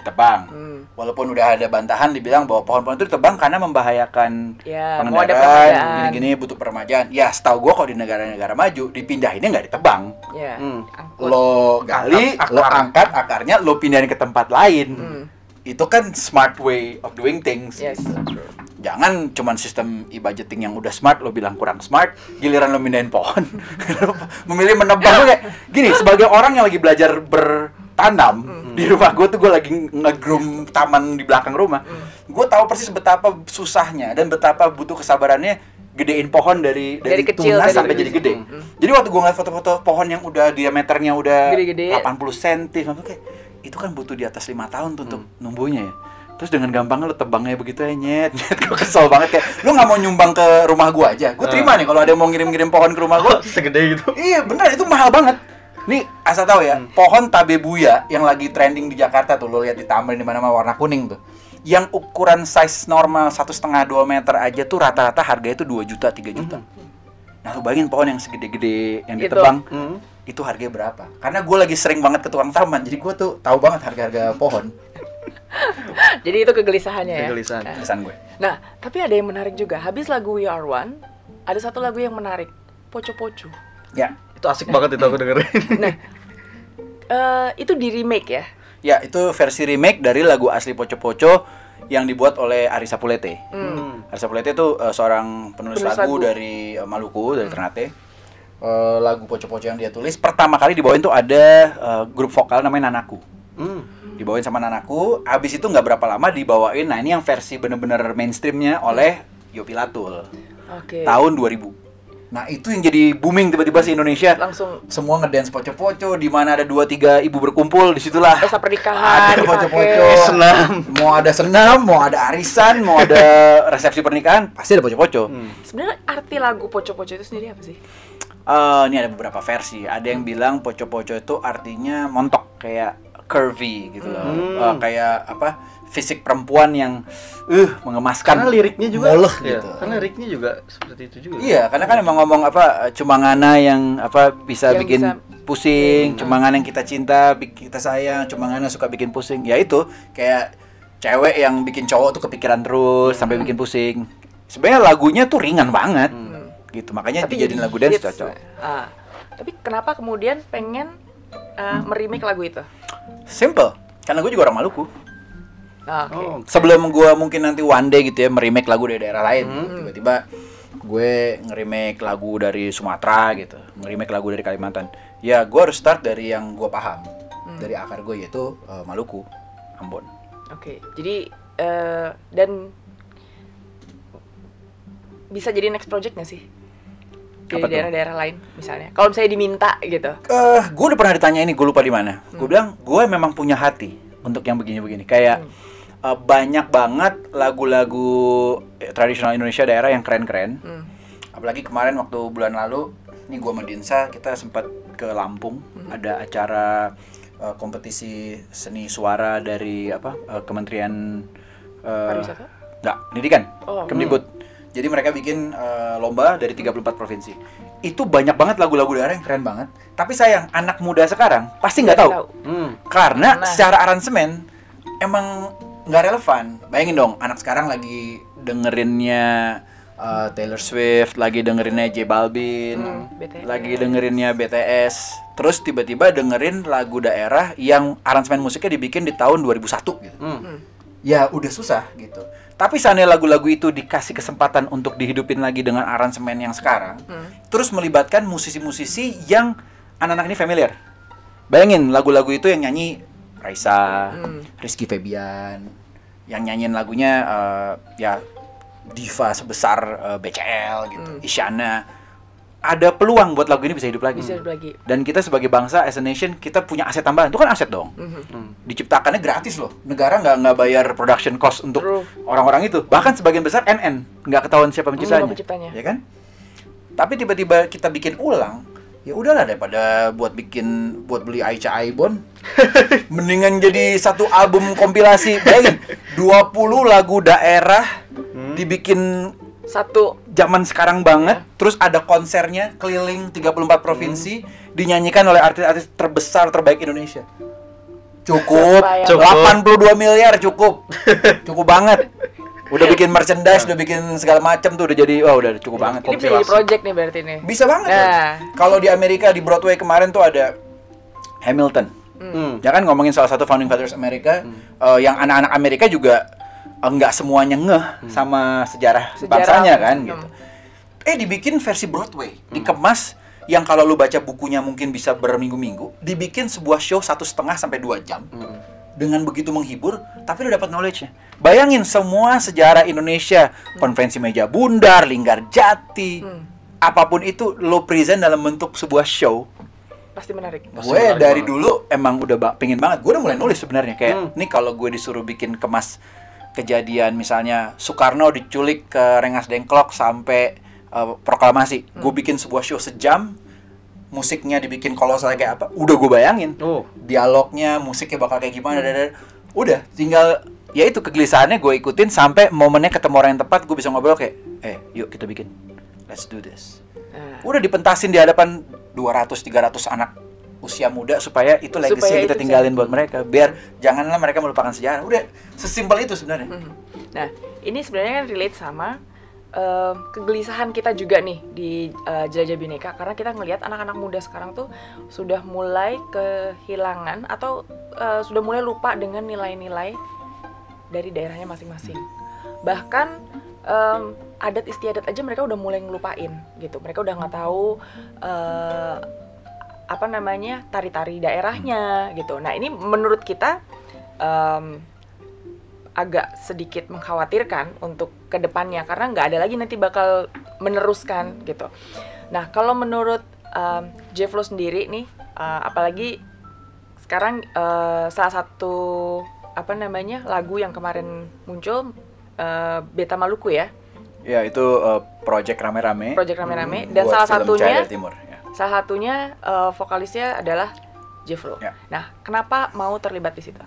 ditebang. Hmm. Walaupun udah ada bantahan dibilang bahwa pohon-pohon itu ditebang karena membahayakan Ya, peremajaan. gini-gini butuh peremajaan. Ya, setahu gua kalau di negara-negara maju dipindahinnya nggak ditebang. Ya. Hmm. Angkut. Lo gali, Angkat lo angkat akarnya, lo pindahin ke tempat lain. Hmm. Itu kan smart way of doing things. Yes. Jangan cuman sistem e-budgeting yang udah smart lo bilang kurang smart, giliran lo mindahin pohon. [LAUGHS] lo memilih menebang kayak gini sebagai orang yang lagi belajar bertanam di rumah gue tuh gue lagi ngegroom taman di belakang rumah. Gue tahu persis betapa susahnya dan betapa butuh kesabarannya gedein pohon dari dari, Dari kecil, tunas dari sampai jadi gede. Mm, mm. Jadi waktu gue ngeliat foto-foto pohon yang udah diameternya udah Gede-gede. 80 cm, kayak itu kan butuh di atas lima tahun tuh untuk numbuhnya ya. Terus dengan gampangnya lo tebangnya begitu ya nyet, nyet. Gue kesel banget kayak, lu nggak mau nyumbang ke rumah gua aja. Gue terima nih kalau ada yang mau ngirim-ngirim pohon ke rumah gua. [LAUGHS] Segede gitu. iya bener, itu mahal banget. Nih, asal tahu ya, pohon tabebuya yang lagi trending di Jakarta tuh, lo lihat di taman di mana-mana warna kuning tuh. Yang ukuran size normal satu setengah dua meter aja tuh rata-rata harganya tuh 2 juta 3 juta. Nah, lu bayangin pohon yang segede-gede yang Itu. ditebang, Hmm. itu harganya berapa? Karena gue lagi sering banget ke tukang taman, jadi gue tuh tahu banget harga-harga pohon. [LAUGHS] Jadi itu kegelisahannya ya. Kegelisahan. Nah. Kesan gue. Nah, tapi ada yang menarik juga. Habis lagu We Are One, ada satu lagu yang menarik, Poco Poco. Ya, Itu asik banget itu aku dengerin. [LAUGHS] Nah, eh, itu di remake ya. ya itu versi remake dari lagu asli Poco Poco yang dibuat oleh Ari Sapulete. Hmm. Ari Sapulete itu uh, seorang penulis, Penulis lagu, lagu. dari uh, Maluku, dari Ternate. Uh, lagu Poco-Poco yang dia tulis pertama kali dibawain tuh ada uh, grup vokal namanya Nanaku. Hmm. Dibawain sama Nanaku, habis itu nggak berapa lama dibawain. Nah, ini yang versi bener-bener mainstreamnya oleh Yopi Latul Oke. tahun 2000. Nah, itu yang jadi booming tiba-tiba di Indonesia. Langsung Semua ngedance poco-poco di mana ada dua tiga ibu berkumpul di situlah pesta pernikahan Ada poco-poco. Senam. mau ada senam, mau ada arisan, mau ada [LAUGHS] resepsi pernikahan, pasti ada poco-poco. Hmm. Sebenarnya arti lagu poco-poco itu sendiri apa sih? Eh, ini ada beberapa versi. Ada yang bilang poco-poco itu artinya montok kayak curvy gitu loh. Hmm. Eh, kayak apa? Fisik perempuan yang uh mengemaskan. Karena liriknya juga Moleh Iya, gitu. Karena liriknya juga seperti itu juga. Iya, karena kan emang ngomong apa cuma ngana yang apa bisa Yang bikin bisa- pusing, cuma ngana yang kita cinta, kita sayang, cuma ngana suka bikin pusing. Ya itu kayak cewek yang bikin cowok tuh kepikiran terus sampai bikin pusing. Sebenarnya lagunya tuh ringan banget. Gitu. Makanya dijadiin lagu dance cocok. Ah. Tapi kenapa kemudian pengen uh, meremake lagu itu? Simple. Karena gue juga orang Maluku. Ah, Oke. Oh, Sebelum gue mungkin nanti one day gitu ya meremake lagu dari daerah lain, Hmm. tiba-tiba gue ngeremake lagu dari Sumatera gitu, ngeremake lagu dari Kalimantan. Ya gue harus start dari yang gue paham, dari akar gue yaitu eh, Maluku, Ambon. Oke. Jadi eh, dan bisa jadi next project nggak sih? Dari daerah-daerah lain misalnya. Kalau misalnya diminta gitu. Eh, gue udah pernah ditanya ini, gue lupa di mana. Gue bilang gue memang punya hati untuk yang begini-begini. Kayak eh, banyak banget lagu-lagu eh, tradisional Indonesia daerah yang keren-keren. Hmm. apalagi kemarin waktu bulan lalu ini gua sama Dinsa kita sempat ke Lampung ada acara uh, kompetisi seni suara dari apa uh, Kementerian uh, Pariwisata? enggak pendidikan Oh, Kemdikbud jadi mereka bikin uh, lomba dari 34 provinsi itu banyak banget lagu-lagu daerah yang keren banget tapi sayang anak muda sekarang pasti nggak tahu Hmm. karena Nah. secara aransemen emang nggak relevan. Bayangin dong, anak sekarang lagi dengerinnya uh, Taylor Swift, lagi dengerinnya J Balvin, Hmm, BTS. lagi dengerinnya BTS. Terus tiba-tiba dengerin lagu daerah yang aransemen musiknya dibikin di tahun 2001 gitu. Hmm. Ya udah susah gitu. Tapi seandainya lagu-lagu itu dikasih kesempatan untuk dihidupin lagi dengan aransemen yang sekarang, Hmm. terus melibatkan musisi-musisi yang anak-anak ini familiar. Bayangin lagu-lagu itu yang nyanyi Raisa, Hmm. Rizky Febian, yang nyanyiin lagunya eh, ya diva sebesar eh, BCL gitu, Hmm. Isyana. Ada peluang buat lagu ini bisa hidup lagi. Bisa lagi. Dan kita sebagai bangsa, as a nation, kita punya aset tambahan. Itu kan aset dong. Mhm. Diciptakannya gratis loh. Negara nggak nggak bayar production cost untuk orang-orang itu. Bahkan sebagian besar NN nggak ketahuan siapa penciptanya. Siapa penciptanya. Ya kan? Tapi tiba-tiba kita bikin ulang, ya udahlah daripada buat bikin buat beli Aicha Aibon. [LAUGHS] Mendingan jadi satu album kompilasi. Bayangin, 20 lagu daerah dibikin Satu zaman sekarang banget, terus ada konsernya keliling 34 provinsi dinyanyikan oleh artis-artis terbesar terbaik Indonesia. Cukup, Cukup. 82 miliar cukup. [LAUGHS] Cukup banget. Udah bikin merchandise, udah bikin segala macam tuh udah jadi wah udah cukup banget. ini bisa jadi project nih berarti nih. Bisa banget. Nah. Kalau di Amerika di Broadway kemarin tuh ada Hamilton. Hmm. Ya kan ngomongin salah satu founding fathers Amerika eh, yang anak-anak Amerika juga nggak semuanya ngeh sama sejarah, Sejarah. bangsanya kan Hmm. gitu. Eh dibikin versi Broadway, dikemas yang kalau lu baca bukunya mungkin bisa berminggu-minggu, dibikin sebuah show satu setengah sampai dua jam dengan begitu menghibur, tapi lu dapat knowledge-nya. Bayangin semua sejarah Indonesia, konferensi meja bundar, linggar jati, Hmm. apa pun itu lo present dalam bentuk sebuah show Pasti menarik. Pasti gue menarik dari banget. dulu emang udah ba- pengen banget gue udah mulai nulis sebenarnya kayak Hmm. nih kalau gue disuruh bikin kemas kejadian misalnya Soekarno diculik ke Rengas Dengklok sampai uh, proklamasi. Gue bikin sebuah show sejam musiknya dibikin kolosal kayak apa udah gue bayangin. Oh. dialognya musiknya bakal kayak gimana dan dan- udah tinggal ya itu kegelisahannya gue ikutin sampai momennya ketemu orang yang tepat gue bisa ngobrol kayak eh yuk kita bikin. Let's do this. Nah, udah dipentasin di hadapan 200 300 anak usia muda supaya itu legacy Supaya yang kita tinggalin bisa- buat mereka biar janganlah mereka melupakan sejarah udah sesimpel itu sebenarnya mhm. Nah, ini sebenarnya kan relate sama eh, kegelisahan kita juga nih di eh, Jelajah Bineka karena kita ngelihat anak-anak muda sekarang tuh sudah mulai kehilangan atau eh, sudah mulai lupa dengan nilai-nilai dari daerahnya masing-masing. Bahkan um, adat istiadat aja mereka udah mulai ngelupain gitu. Mereka udah nggak tahu uh, apa namanya tari-tari daerahnya gitu. Nah ini menurut kita um, agak sedikit mengkhawatirkan untuk ke depannya karena nggak ada lagi nanti bakal meneruskan gitu. Nah kalau menurut um, Jeff lo sendiri nih, uh, apalagi sekarang uh, salah satu apa namanya lagu yang kemarin muncul uh, Beta Maluku ya? Ya itu uh, project rame-rame. Project rame-rame hmm, dan salah satunya Timur. Salah satunya uh, vokalisnya adalah Jeff Lo. Ya. Nah kenapa mau terlibat di situ?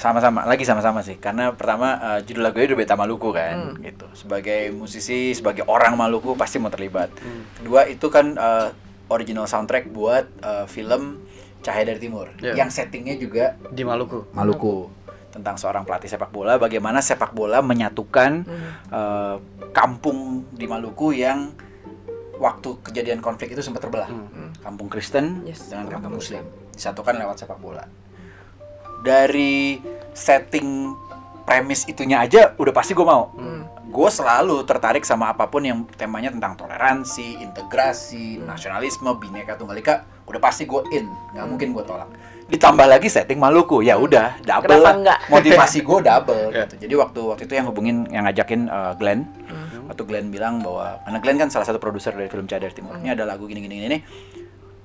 Sama-sama, lagi sama-sama sih. Karena pertama uh, judul lagunya udah Beta Maluku kan, hmm. gitu. Sebagai musisi, sebagai orang Maluku pasti mau terlibat. Hmm. Kedua itu kan uh, original soundtrack buat uh, film Cahaya dari Timur yeah. yang settingnya juga di Maluku. Maluku tentang seorang pelatih sepak bola, bagaimana sepak bola menyatukan mm. uh, kampung di Maluku yang waktu kejadian konflik itu sempat terbelah, mm. kampung Kristen yes, dengan kampung Muslim disatukan lewat sepak bola. Dari setting premis itunya aja udah pasti gue mau. Mm gue selalu tertarik sama apa pun yang temanya tentang toleransi, integrasi, hmm. nasionalisme, bineka tunggal ika, udah pasti gue in, nggak hmm. mungkin gue tolak. Ditambah lagi setting Maluku, ya udah double lah. Motivasi gue double [LAUGHS] yeah. gitu. Jadi waktu waktu itu yang hubungin, yang ngajakin uh, Glenn, hmm. Waktu Glenn bilang bahwa karena Glenn kan salah satu produser dari film Cadar Timur, hmm. ini ada lagu gini gini gini.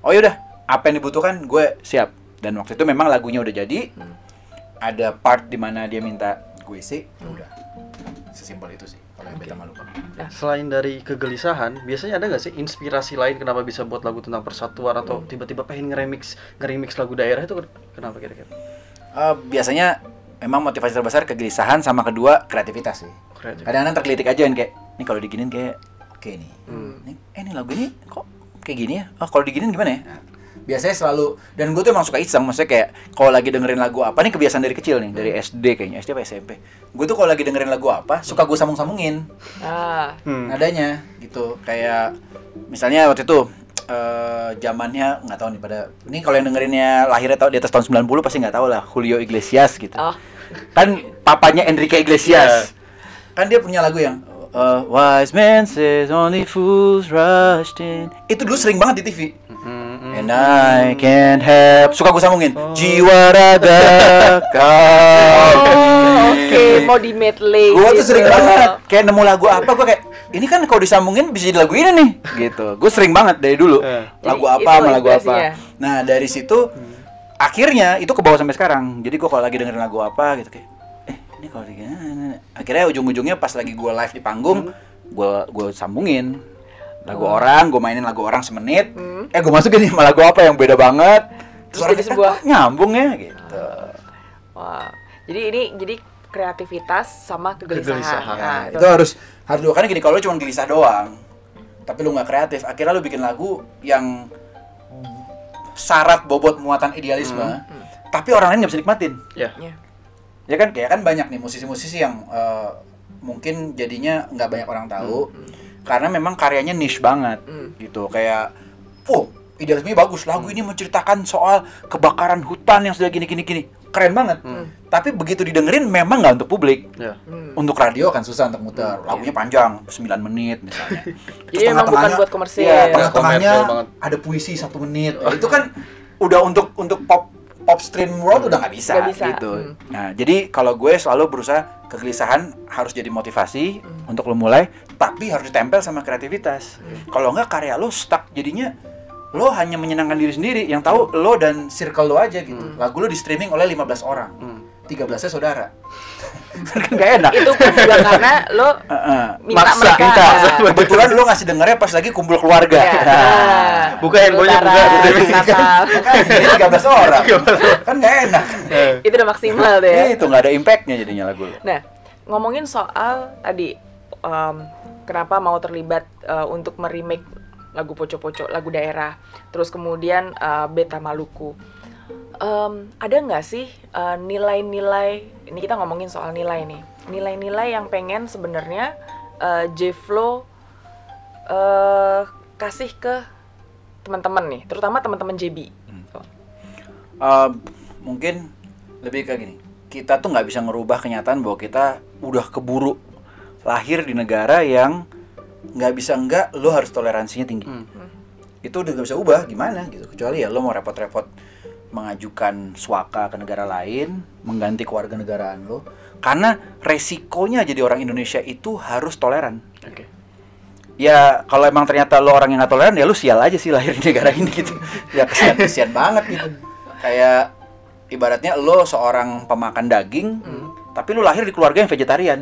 Oh yaudah, apa yang dibutuhkan gue siap. Dan waktu itu memang lagunya udah jadi, hmm. ada part di mana dia minta gue sih, ya udah sesimpel itu sih kalau yang okay. beta malukan nah selain dari kegelisahan biasanya ada nggak sih inspirasi lain kenapa bisa buat lagu tentang persatuan atau hmm. tiba-tiba pengen ngeremix ngeremix lagu daerah itu kenapa kira-kira uh, biasanya memang motivasi terbesar kegelisahan sama kedua kreativitas sih kadang-kadang terkelitik aja kan kayak ini kalau diginin kayak oke okay nih hmm. ini eh ini lagu ini kok kayak gini ya oh kalau diginin gimana ya nah, biasanya selalu dan gue tuh emang suka iseng maksudnya kayak kalau lagi dengerin lagu apa nih kebiasaan dari kecil nih dari SD kayaknya SD apa SMP gue tuh kalau lagi dengerin lagu apa suka gue sambung-sambungin ah. hmm. nadanya gitu kayak misalnya waktu itu uh, zamannya nggak tahu nih pada ini kalau yang dengerinnya lahirnya tahu di atas tahun 90 pasti nggak tahu lah Julio Iglesias gitu oh. kan papanya Enrique Iglesias yeah. kan dia punya lagu yang uh, wise man says only fools rushed in. Itu dulu sering banget di TV And I can't help. Suka gue sambungin. Oh. Jiwa raga kau. Oh, Oke, okay. mau di medley Gue tuh sering gitu. banget. Kayak nemu lagu apa Gue kayak Ini kan kalau disambungin bisa jadi lagu ini nih. Gitu. Gue sering banget dari dulu. Eh. Lagu apa sama lagu apa. Nah dari situ hmm. Akhirnya itu ke bawah sampai sekarang. Jadi gue kalau lagi dengerin lagu apa gitu kayak ini kalau gini Akhirnya ujung-ujungnya pas lagi gue live di panggung Gue hmm. gue sambungin lagu oh. orang gue mainin lagu orang semenit hmm. eh gue masukin nih lagu apa yang beda banget terus jadi sebuah nyambung ya gitu wah jadi ini jadi kreativitas sama kegelisahan, kegelisahan. Nah, itu. itu harus harus dua karena gini kalau lu cuma gelisah doang tapi lu nggak kreatif akhirnya lu bikin lagu yang syarat bobot muatan idealisme hmm. Hmm. tapi orang lain nggak bisa nikmatin yeah. yeah. Ya kan kayak kan banyak nih musisi-musisi yang uh, mungkin jadinya nggak banyak orang tahu hmm. hmm karena memang karyanya niche banget mm. gitu kayak oh idealisme bagus lagu mm. ini menceritakan soal kebakaran hutan yang sudah gini gini gini keren banget mm. tapi begitu didengerin memang nggak untuk publik yeah. mm. untuk radio kan susah untuk muter mm. lagunya panjang 9 menit misalnya [LAUGHS] Terus yeah, tengah bukan buat komersil ya, tengah-tengahnya ada puisi satu menit oh. itu kan udah untuk untuk pop pop stream world udah nggak bisa, gak bisa gitu. Hmm. Nah, jadi kalau gue selalu berusaha kegelisahan harus jadi motivasi hmm. untuk lo mulai, tapi harus ditempel sama kreativitas. Hmm. Kalau nggak karya lo stuck jadinya lo hanya menyenangkan diri sendiri yang tahu lo dan circle lo aja gitu. Hmm. Lagu lo di streaming oleh 15 orang. Hmm. 13-nya saudara. Kan gak enak. Itu pun juga karena lo uh, uh, minta maksa, mereka. Minta. Kebetulan lo ngasih dengernya pas lagi kumpul keluarga. Ya, nah, buka handphonenya buka. Jadi [LAUGHS] 13 orang. [LAUGHS] kan gak enak. itu udah maksimal deh. Ya. Itu gak ada impactnya jadinya lagu lo. Nah, ngomongin soal tadi um, kenapa mau terlibat uh, untuk merimake lagu poco-poco, lagu daerah, terus kemudian uh, Beta Maluku um, ada nggak sih nilai nilai-nilai ini kita ngomongin soal nilai nih nilai-nilai yang pengen sebenarnya uh, Jflo uh, kasih ke teman-teman nih terutama teman-teman JB hmm. uh, mungkin lebih kayak gini kita tuh nggak bisa ngerubah kenyataan bahwa kita udah keburu lahir di negara yang nggak bisa nggak lo harus toleransinya tinggi Hmm. itu udah nggak bisa ubah gimana gitu kecuali ya lo mau repot-repot mengajukan swaka ke negara lain mengganti keluarga negaraan lo karena resikonya jadi orang Indonesia itu harus toleran. Oke. ya kalau emang ternyata lo orang yang nggak toleran ya lo sial aja sih lahir di negara ini gitu. Ya kesian kesian banget gitu. Kayak ibaratnya lo seorang pemakan daging tapi lo lahir di keluarga yang vegetarian.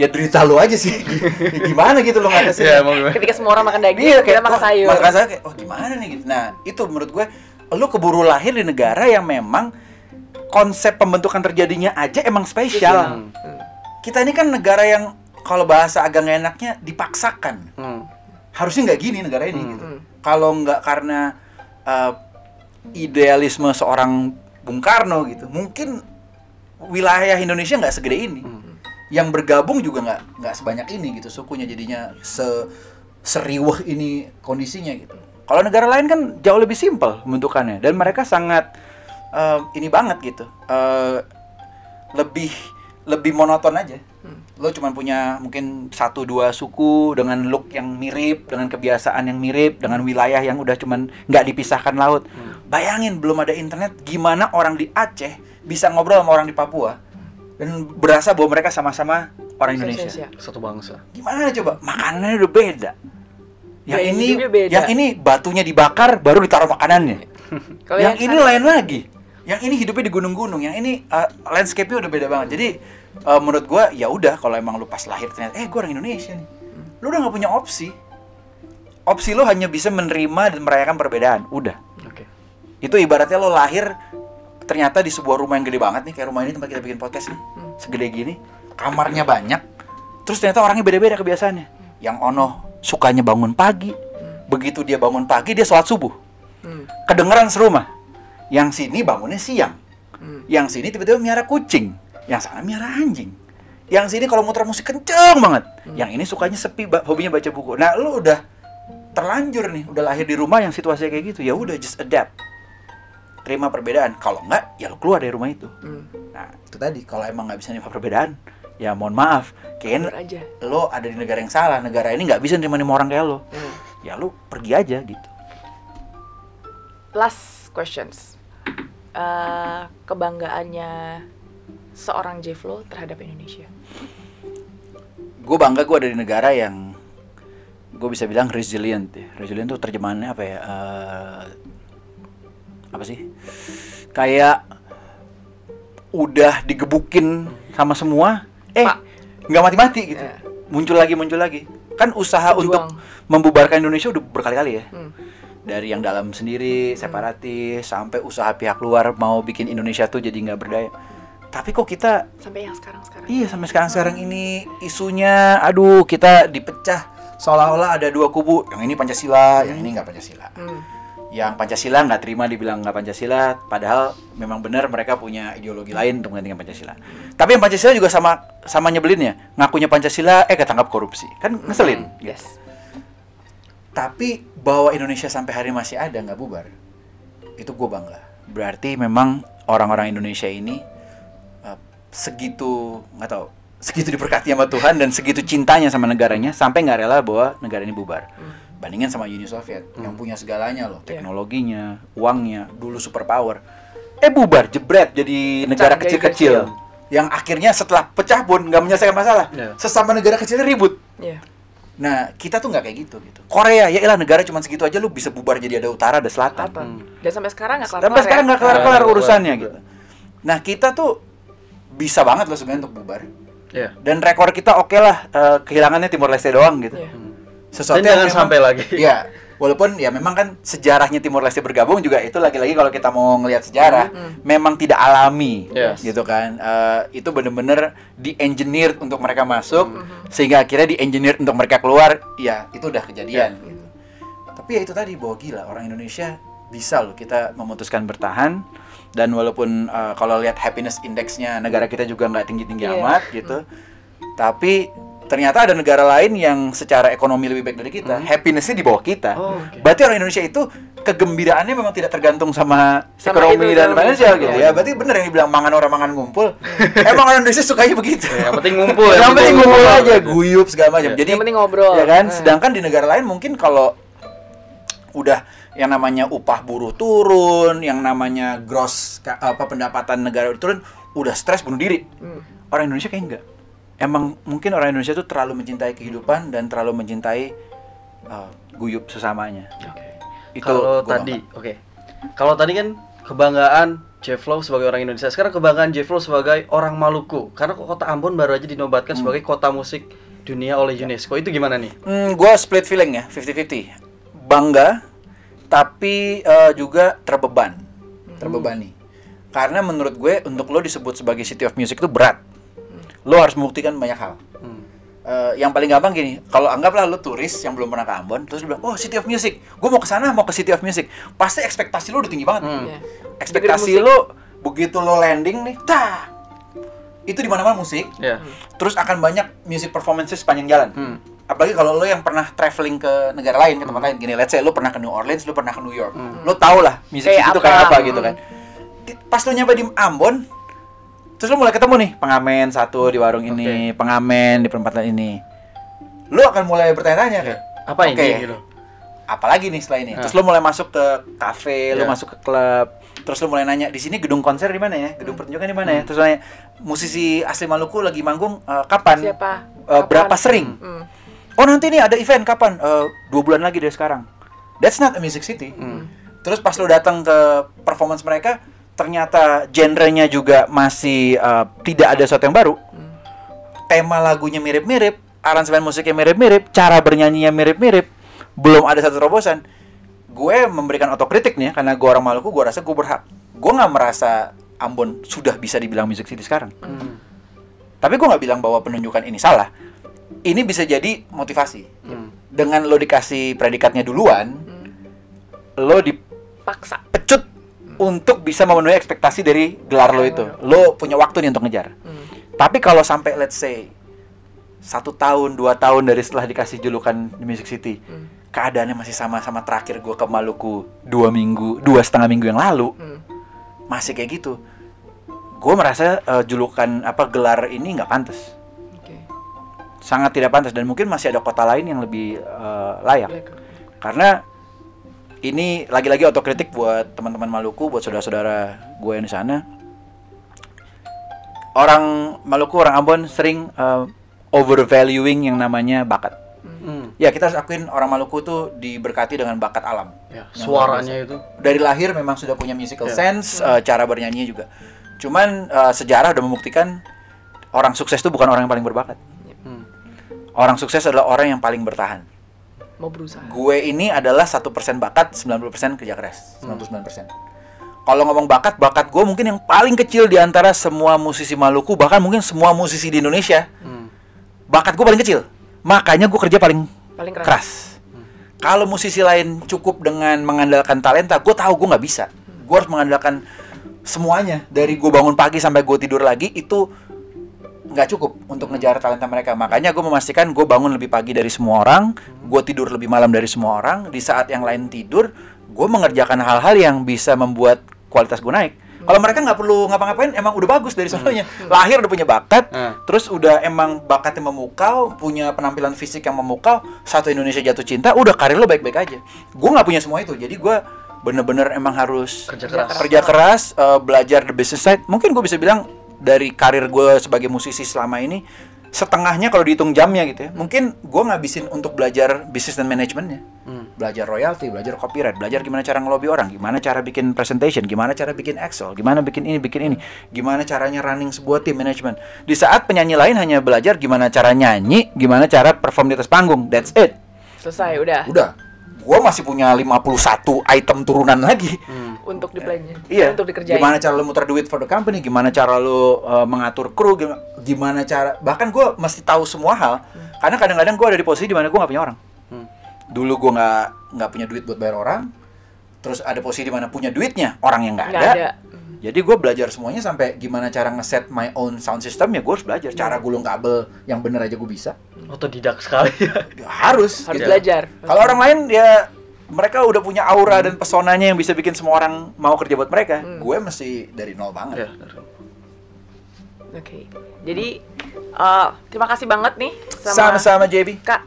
Ya derita lo aja sih. [LAUGHS] Ya gimana gitu lo ngatasin Ya, emang gimana? Ketika semua orang makan daging, Iya, kita makan sayur. Makan sayur kayak, oh gimana nih? Gitu. Nah, itu menurut gue, lu keburu lahir di negara yang memang konsep pembentukan terjadinya aja emang spesial. Hmm. Kita ini kan negara yang kalau bahasa agak nggak enaknya dipaksakan. Hmm. Harusnya nggak gini negara ini Hmm. gitu. Kalau nggak karena uh, idealisme seorang Bung Karno gitu, mungkin wilayah Indonesia nggak segede ini. Hmm. Yang bergabung juga nggak nggak sebanyak ini gitu sukunya jadinya se seriweh ini kondisinya gitu. Kalau negara lain kan jauh lebih simpel pembentukannya dan mereka sangat eh, ini banget gitu. eh, lebih lebih monoton aja. Lo cuma punya mungkin satu dua suku dengan look yang mirip, dengan kebiasaan yang mirip, dengan wilayah yang udah cuman nggak dipisahkan laut. Bayangin belum ada internet, gimana orang di Aceh bisa ngobrol sama orang di Papua dan berasa bahwa mereka sama-sama orang Indonesia. Satu bangsa. Gimana coba? Makanannya udah beda. Yang Gaya ini beda. yang ini batunya dibakar baru ditaruh makanannya. [LAUGHS] Yang, yang ini sana- lain lagi. Yang ini hidupnya di gunung-gunung, yang ini uh, landscape-nya udah beda banget. Jadi uh, menurut gua ya udah kalau emang lu pas lahir ternyata eh gua orang Indonesia nih. Lu udah nggak punya opsi. Opsi lu hanya bisa menerima dan merayakan perbedaan. Udah. Oke. Itu ibaratnya lo lahir ternyata di sebuah rumah yang gede banget nih kayak rumah ini tempat kita bikin podcast nih. Segede gini, kamarnya banyak. Terus ternyata orangnya beda-beda kebiasaannya. Yang ono sukanya bangun pagi. Begitu dia bangun pagi dia sholat subuh. Hmm. Kedengeran serumah. Yang sini bangunnya siang. Hmm. Yang sini tiba-tiba miara kucing. Yang sana miara anjing. Yang sini kalau muter musik kenceng banget. Yang ini sukanya sepi, hobinya baca buku. Nah, lu udah terlanjur nih, udah lahir di rumah yang situasinya kayak gitu. Ya udah just adapt. Terima perbedaan. Kalau enggak, ya lu keluar dari rumah itu. Hmm. Nah, itu tadi kalau emang nggak bisa nerima perbedaan, ya mohon maaf. Aja. lo ada di negara yang salah. Negara ini nggak bisa nerima orang kayak lo. Hmm. Ya lu pergi aja gitu. Last questions. Eh, kebanggaannya seorang Jflo terhadap Indonesia. gue bangga gue ada di negara yang gue bisa bilang resilient ya. Resilient tuh terjemahannya apa ya? Eh, apa sih? Kayak udah digebukin sama semua, eh nggak mati-mati gitu. Ya. Muncul lagi, muncul lagi. Kan usaha untuk membubarkan Indonesia udah berkali-kali ya. Hmm. Dari yang dalam sendiri, separatis, sampai usaha pihak luar mau bikin Indonesia tuh jadi nggak berdaya. Tapi kok kita Sampai yang sekarang-sekarang. Iya sampai sekarang sekarang ini isunya, aduh kita dipecah seolah-olah ada dua kubu. Yang ini Pancasila, yang ini nggak Pancasila. Hmm. Yang Pancasila nggak terima dibilang nggak Pancasila, padahal memang benar mereka punya ideologi lain untuk menggantikan Pancasila. Tapi yang Pancasila juga sama sama nyebelinnya, ngakunya Pancasila, eh ketangkap korupsi, kan ngeselin. gitu. Yes. Tapi bahwa Indonesia sampai hari masih ada nggak bubar, itu gue bangga. Berarti memang orang-orang Indonesia ini uh, segitu nggak tahu segitu diberkati sama Tuhan dan segitu cintanya sama negaranya sampai nggak rela bahwa negara ini bubar. Bandingin sama Uni Soviet yang punya segalanya loh, Iya. teknologinya, uangnya, dulu superpower. Eh bubar, jebret jadi negara jadi kecil-kecil. Yang akhirnya setelah pecah pun nggak menyelesaikan masalah. Iya. Sesama negara kecilnya ribut. Iya. Nah, kita tuh nggak kayak gitu gitu. Korea, ya elah negara cuma segitu aja lu bisa bubar jadi ada utara, ada selatan. Apa? Dan sampai sekarang nggak kelar Sampai sekarang nggak kelar-kelar Nggak urusannya kelar. gitu. Nah, kita tuh bisa banget loh sebenarnya untuk bubar. Iya. Dan rekor kita oke lah, eh, kehilangannya Timor Leste doang gitu. Iya. Sesuatu Dan yang jangan memang- sampai lagi. [LAUGHS] Iya, walaupun ya memang kan sejarahnya Timor Leste bergabung juga itu lagi-lagi kalau kita mau ngelihat sejarah memang tidak alami, Yes. gitu kan. Eh, itu bener-bener di engineer untuk mereka masuk, sehingga akhirnya di engineer untuk mereka keluar. Ya itu udah kejadian. gitu. Tapi ya itu tadi bahwa gila orang Indonesia bisa loh kita memutuskan bertahan dan walaupun eh, kalau lihat happiness indexnya negara kita juga nggak tinggi-tinggi Iya. amat gitu, tapi ternyata ada negara lain yang secara ekonomi lebih baik dari kita, happinessnya di bawah kita. Oh, oke. Berarti orang Indonesia itu kegembiraannya memang tidak tergantung sama, Sama ekonomi itu, dan finansial itu, gitu ya. ya. Berarti bener yang dibilang mangan orang mangan ngumpul. [LAUGHS] Emang orang Indonesia sukanya begitu. Ya, yang penting ngumpul ya, yang penting ngumpul. ngumpul aja, guyup segala macam. Iya. Jadi Yang penting ngobrol. Ya kan? Hmm. Sedangkan di negara lain mungkin kalau udah yang namanya upah buruh turun, yang namanya gross apa pendapatan negara turun, udah stres bunuh diri. Hmm. Orang Indonesia kayak enggak. Emang mungkin orang Indonesia tuh terlalu mencintai kehidupan dan terlalu mencintai uh, guyup sesamanya. Itu Kalau gua tadi, oke. Kalau tadi kan kebanggaan Jefflo sebagai orang Indonesia. Sekarang kebanggaan Jefflo sebagai orang Maluku. Karena kota Ambon baru aja dinobatkan Hmm. sebagai kota musik dunia oleh UNESCO. Itu gimana nih? Hmm, gue split feeling ya, 50-50. Bangga, tapi eh, juga terbeban, terbebani. Karena menurut gue untuk lo disebut sebagai City of Music itu berat. Lo harus membuktikan banyak hal. Hmm. Eh, yang paling gampang gini, kalau anggaplah lo turis yang belum pernah ke Ambon, terus bilang, oh City of Music, gue mau ke sana, mau ke City of Music, pasti ekspektasi lo udah tinggi banget. Hmm. Iya. Ekspektasi lo begitu lo landing nih, tak, itu di mana-mana musik, Ya. terus akan banyak music performances sepanjang jalan Hmm. apalagi kalau lo yang pernah traveling ke negara lain ke tempat lain gini let's say lo pernah ke New Orleans lo pernah ke New York Hmm. lo tau lah musik Kayak itu apa? kayak apa Hmm. gitu kan Di- pas lo nyampe di Ambon terus lo mulai ketemu nih pengamen satu di warung ini pengamen di perempatan ini lo akan mulai bertanya-tanya kayak Apa Oke. ini gitu? apalagi nih setelah ini Nah. terus lo mulai masuk ke kafe lo Iya. masuk ke klub terus lo mulai nanya di sini gedung konser di mana ya gedung pertunjukan di mana ya terus lo nanya musisi asli Maluku lagi manggung eh, kapan Siapa? Eh, Kapan? berapa sering Hmm. Oh nanti nih ada event kapan? Eh, dua bulan lagi dari sekarang. That's not a music city. Hmm. Terus pas lo datang ke performance mereka, ternyata genrenya juga masih eh, tidak ada sesuatu yang baru. Tema lagunya mirip-mirip, aransemen musiknya mirip-mirip, cara bernyanyinya mirip-mirip, belum ada satu terobosan. Gue memberikan otokritik nih, karena gue orang Maluku, gue rasa gue berhak. Gue nggak merasa Ambon sudah bisa dibilang music city sekarang. Hmm. Tapi gue nggak bilang bahwa penunjukan ini salah. Ini bisa jadi motivasi. Hmm. Dengan lo dikasih predikatnya duluan, lo Paksa. dipecut untuk bisa memenuhi ekspektasi dari gelar lo itu. Lo punya waktu nih untuk ngejar. Hmm. Tapi kalau sampai let's say satu tahun, dua tahun dari setelah dikasih julukan di Music City, Hmm. keadaannya masih sama-sama terakhir gue ke Maluku dua minggu, dua setengah minggu yang lalu, Hmm. masih kayak gitu. Gue merasa eh, julukan apa gelar ini nggak pantas. Sangat tidak pantas dan mungkin masih ada kota lain yang lebih eh, layak karena ini lagi-lagi otokritik buat teman-teman Maluku buat saudara-saudara gue yang di sana orang Maluku orang Ambon sering eh, overvaluing yang namanya bakat Hmm. ya kita harus akuin orang Maluku tuh diberkati dengan bakat alam Ya, suaranya itu. dari lahir memang sudah punya musical Ya. sense eh, cara bernyanyi juga cuman eh, sejarah udah membuktikan orang sukses itu bukan orang yang paling berbakat Hmm. orang sukses adalah orang yang paling bertahan Mau berusaha. gue ini adalah satu persen bakat 90% kerja keras. 99% kalau ngomong bakat bakat gue mungkin yang paling kecil di antara semua musisi Maluku bahkan mungkin semua musisi di Indonesia Hmm. bakat gue paling kecil. Makanya gue kerja paling Paling keras. keras. Kalau musisi lain cukup dengan mengandalkan talenta gue tahu gue nggak bisa. Gue harus mengandalkan semuanya. Dari gue bangun pagi sampai gue tidur lagi itu nggak cukup untuk ngejar talenta mereka. Makanya gue memastikan gue bangun lebih pagi dari semua orang gue tidur lebih malam dari semua orang. Di saat yang lain tidur gue mengerjakan hal-hal yang bisa membuat kualitas gue naik. Kalau mereka nggak perlu ngapa-ngapain emang udah bagus dari sononya lahir udah punya bakat Hmm. terus udah emang bakatnya memukau punya penampilan fisik yang memukau satu Indonesia jatuh cinta udah karir lo baik-baik aja. Gue nggak punya semua itu jadi gue bener-bener emang harus Kerja keras. kerja keras eh, belajar the business side. Mungkin gue bisa bilang dari karir gue sebagai musisi selama ini setengahnya kalau dihitung jamnya gitu ya mungkin gue ngabisin untuk belajar bisnis dan manajemennya Hmm. belajar royalti belajar copyright belajar gimana cara ngelobi orang gimana cara bikin presentation gimana cara bikin excel gimana bikin ini bikin ini gimana caranya running sebuah tim manajemen di saat penyanyi lain hanya belajar gimana cara nyanyi gimana cara perform di atas panggung that's it Selesai udah. udah gue masih punya 51 item turunan lagi Hmm. Untuk dipelajari. Iya. Untuk dikerjain. Gimana cara lu muter duit for the company? Gimana cara lu uh, mengatur kru? Gimana, gimana cara? Bahkan gue mesti tahu semua hal. Karena kadang-kadang gue ada di posisi di mana gue nggak punya orang. Hmm. Dulu gue nggak nggak punya duit buat bayar orang. Terus ada posisi di mana punya duitnya orang yang Nggak ada. ada. Hmm. Jadi gue belajar semuanya sampai gimana cara ngeset my own sound system ya gue harus belajar. Cara gulung kabel yang bener aja gue bisa. Otodidak sekali ya. [LAUGHS] Harus. Harus gitu. belajar. Kalau orang lain ya mereka udah punya aura dan pesonanya yang bisa bikin semua orang mau kerja buat mereka. Hmm. Gue masih dari nol banget. Ya, Oke. Jadi eh, terima kasih banget nih Sama-sama JB. Kak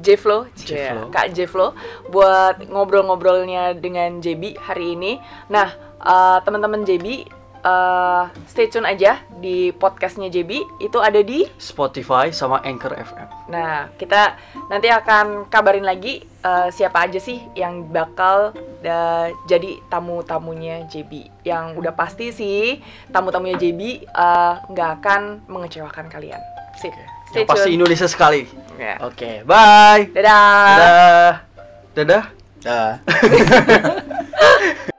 Jeflo, Jeflo. Kak Jeflo buat ngobrol-ngobrolnya dengan JB hari ini. Nah, eh, teman-teman JB eh, stay tune aja di podcastnya JB itu ada di Spotify sama Anchor FM. Nah, kita nanti akan kabarin lagi eh, siapa aja sih yang bakal eh, jadi tamu-tamunya JB. Yang udah pasti sih tamu-tamunya JB nggak akan mengecewakan kalian. Sip. Stay Yang pasti. Indonesia sekali. Ya. Oke, bye. Dadah. Dadah. Dadah. Dah. [LAUGHS]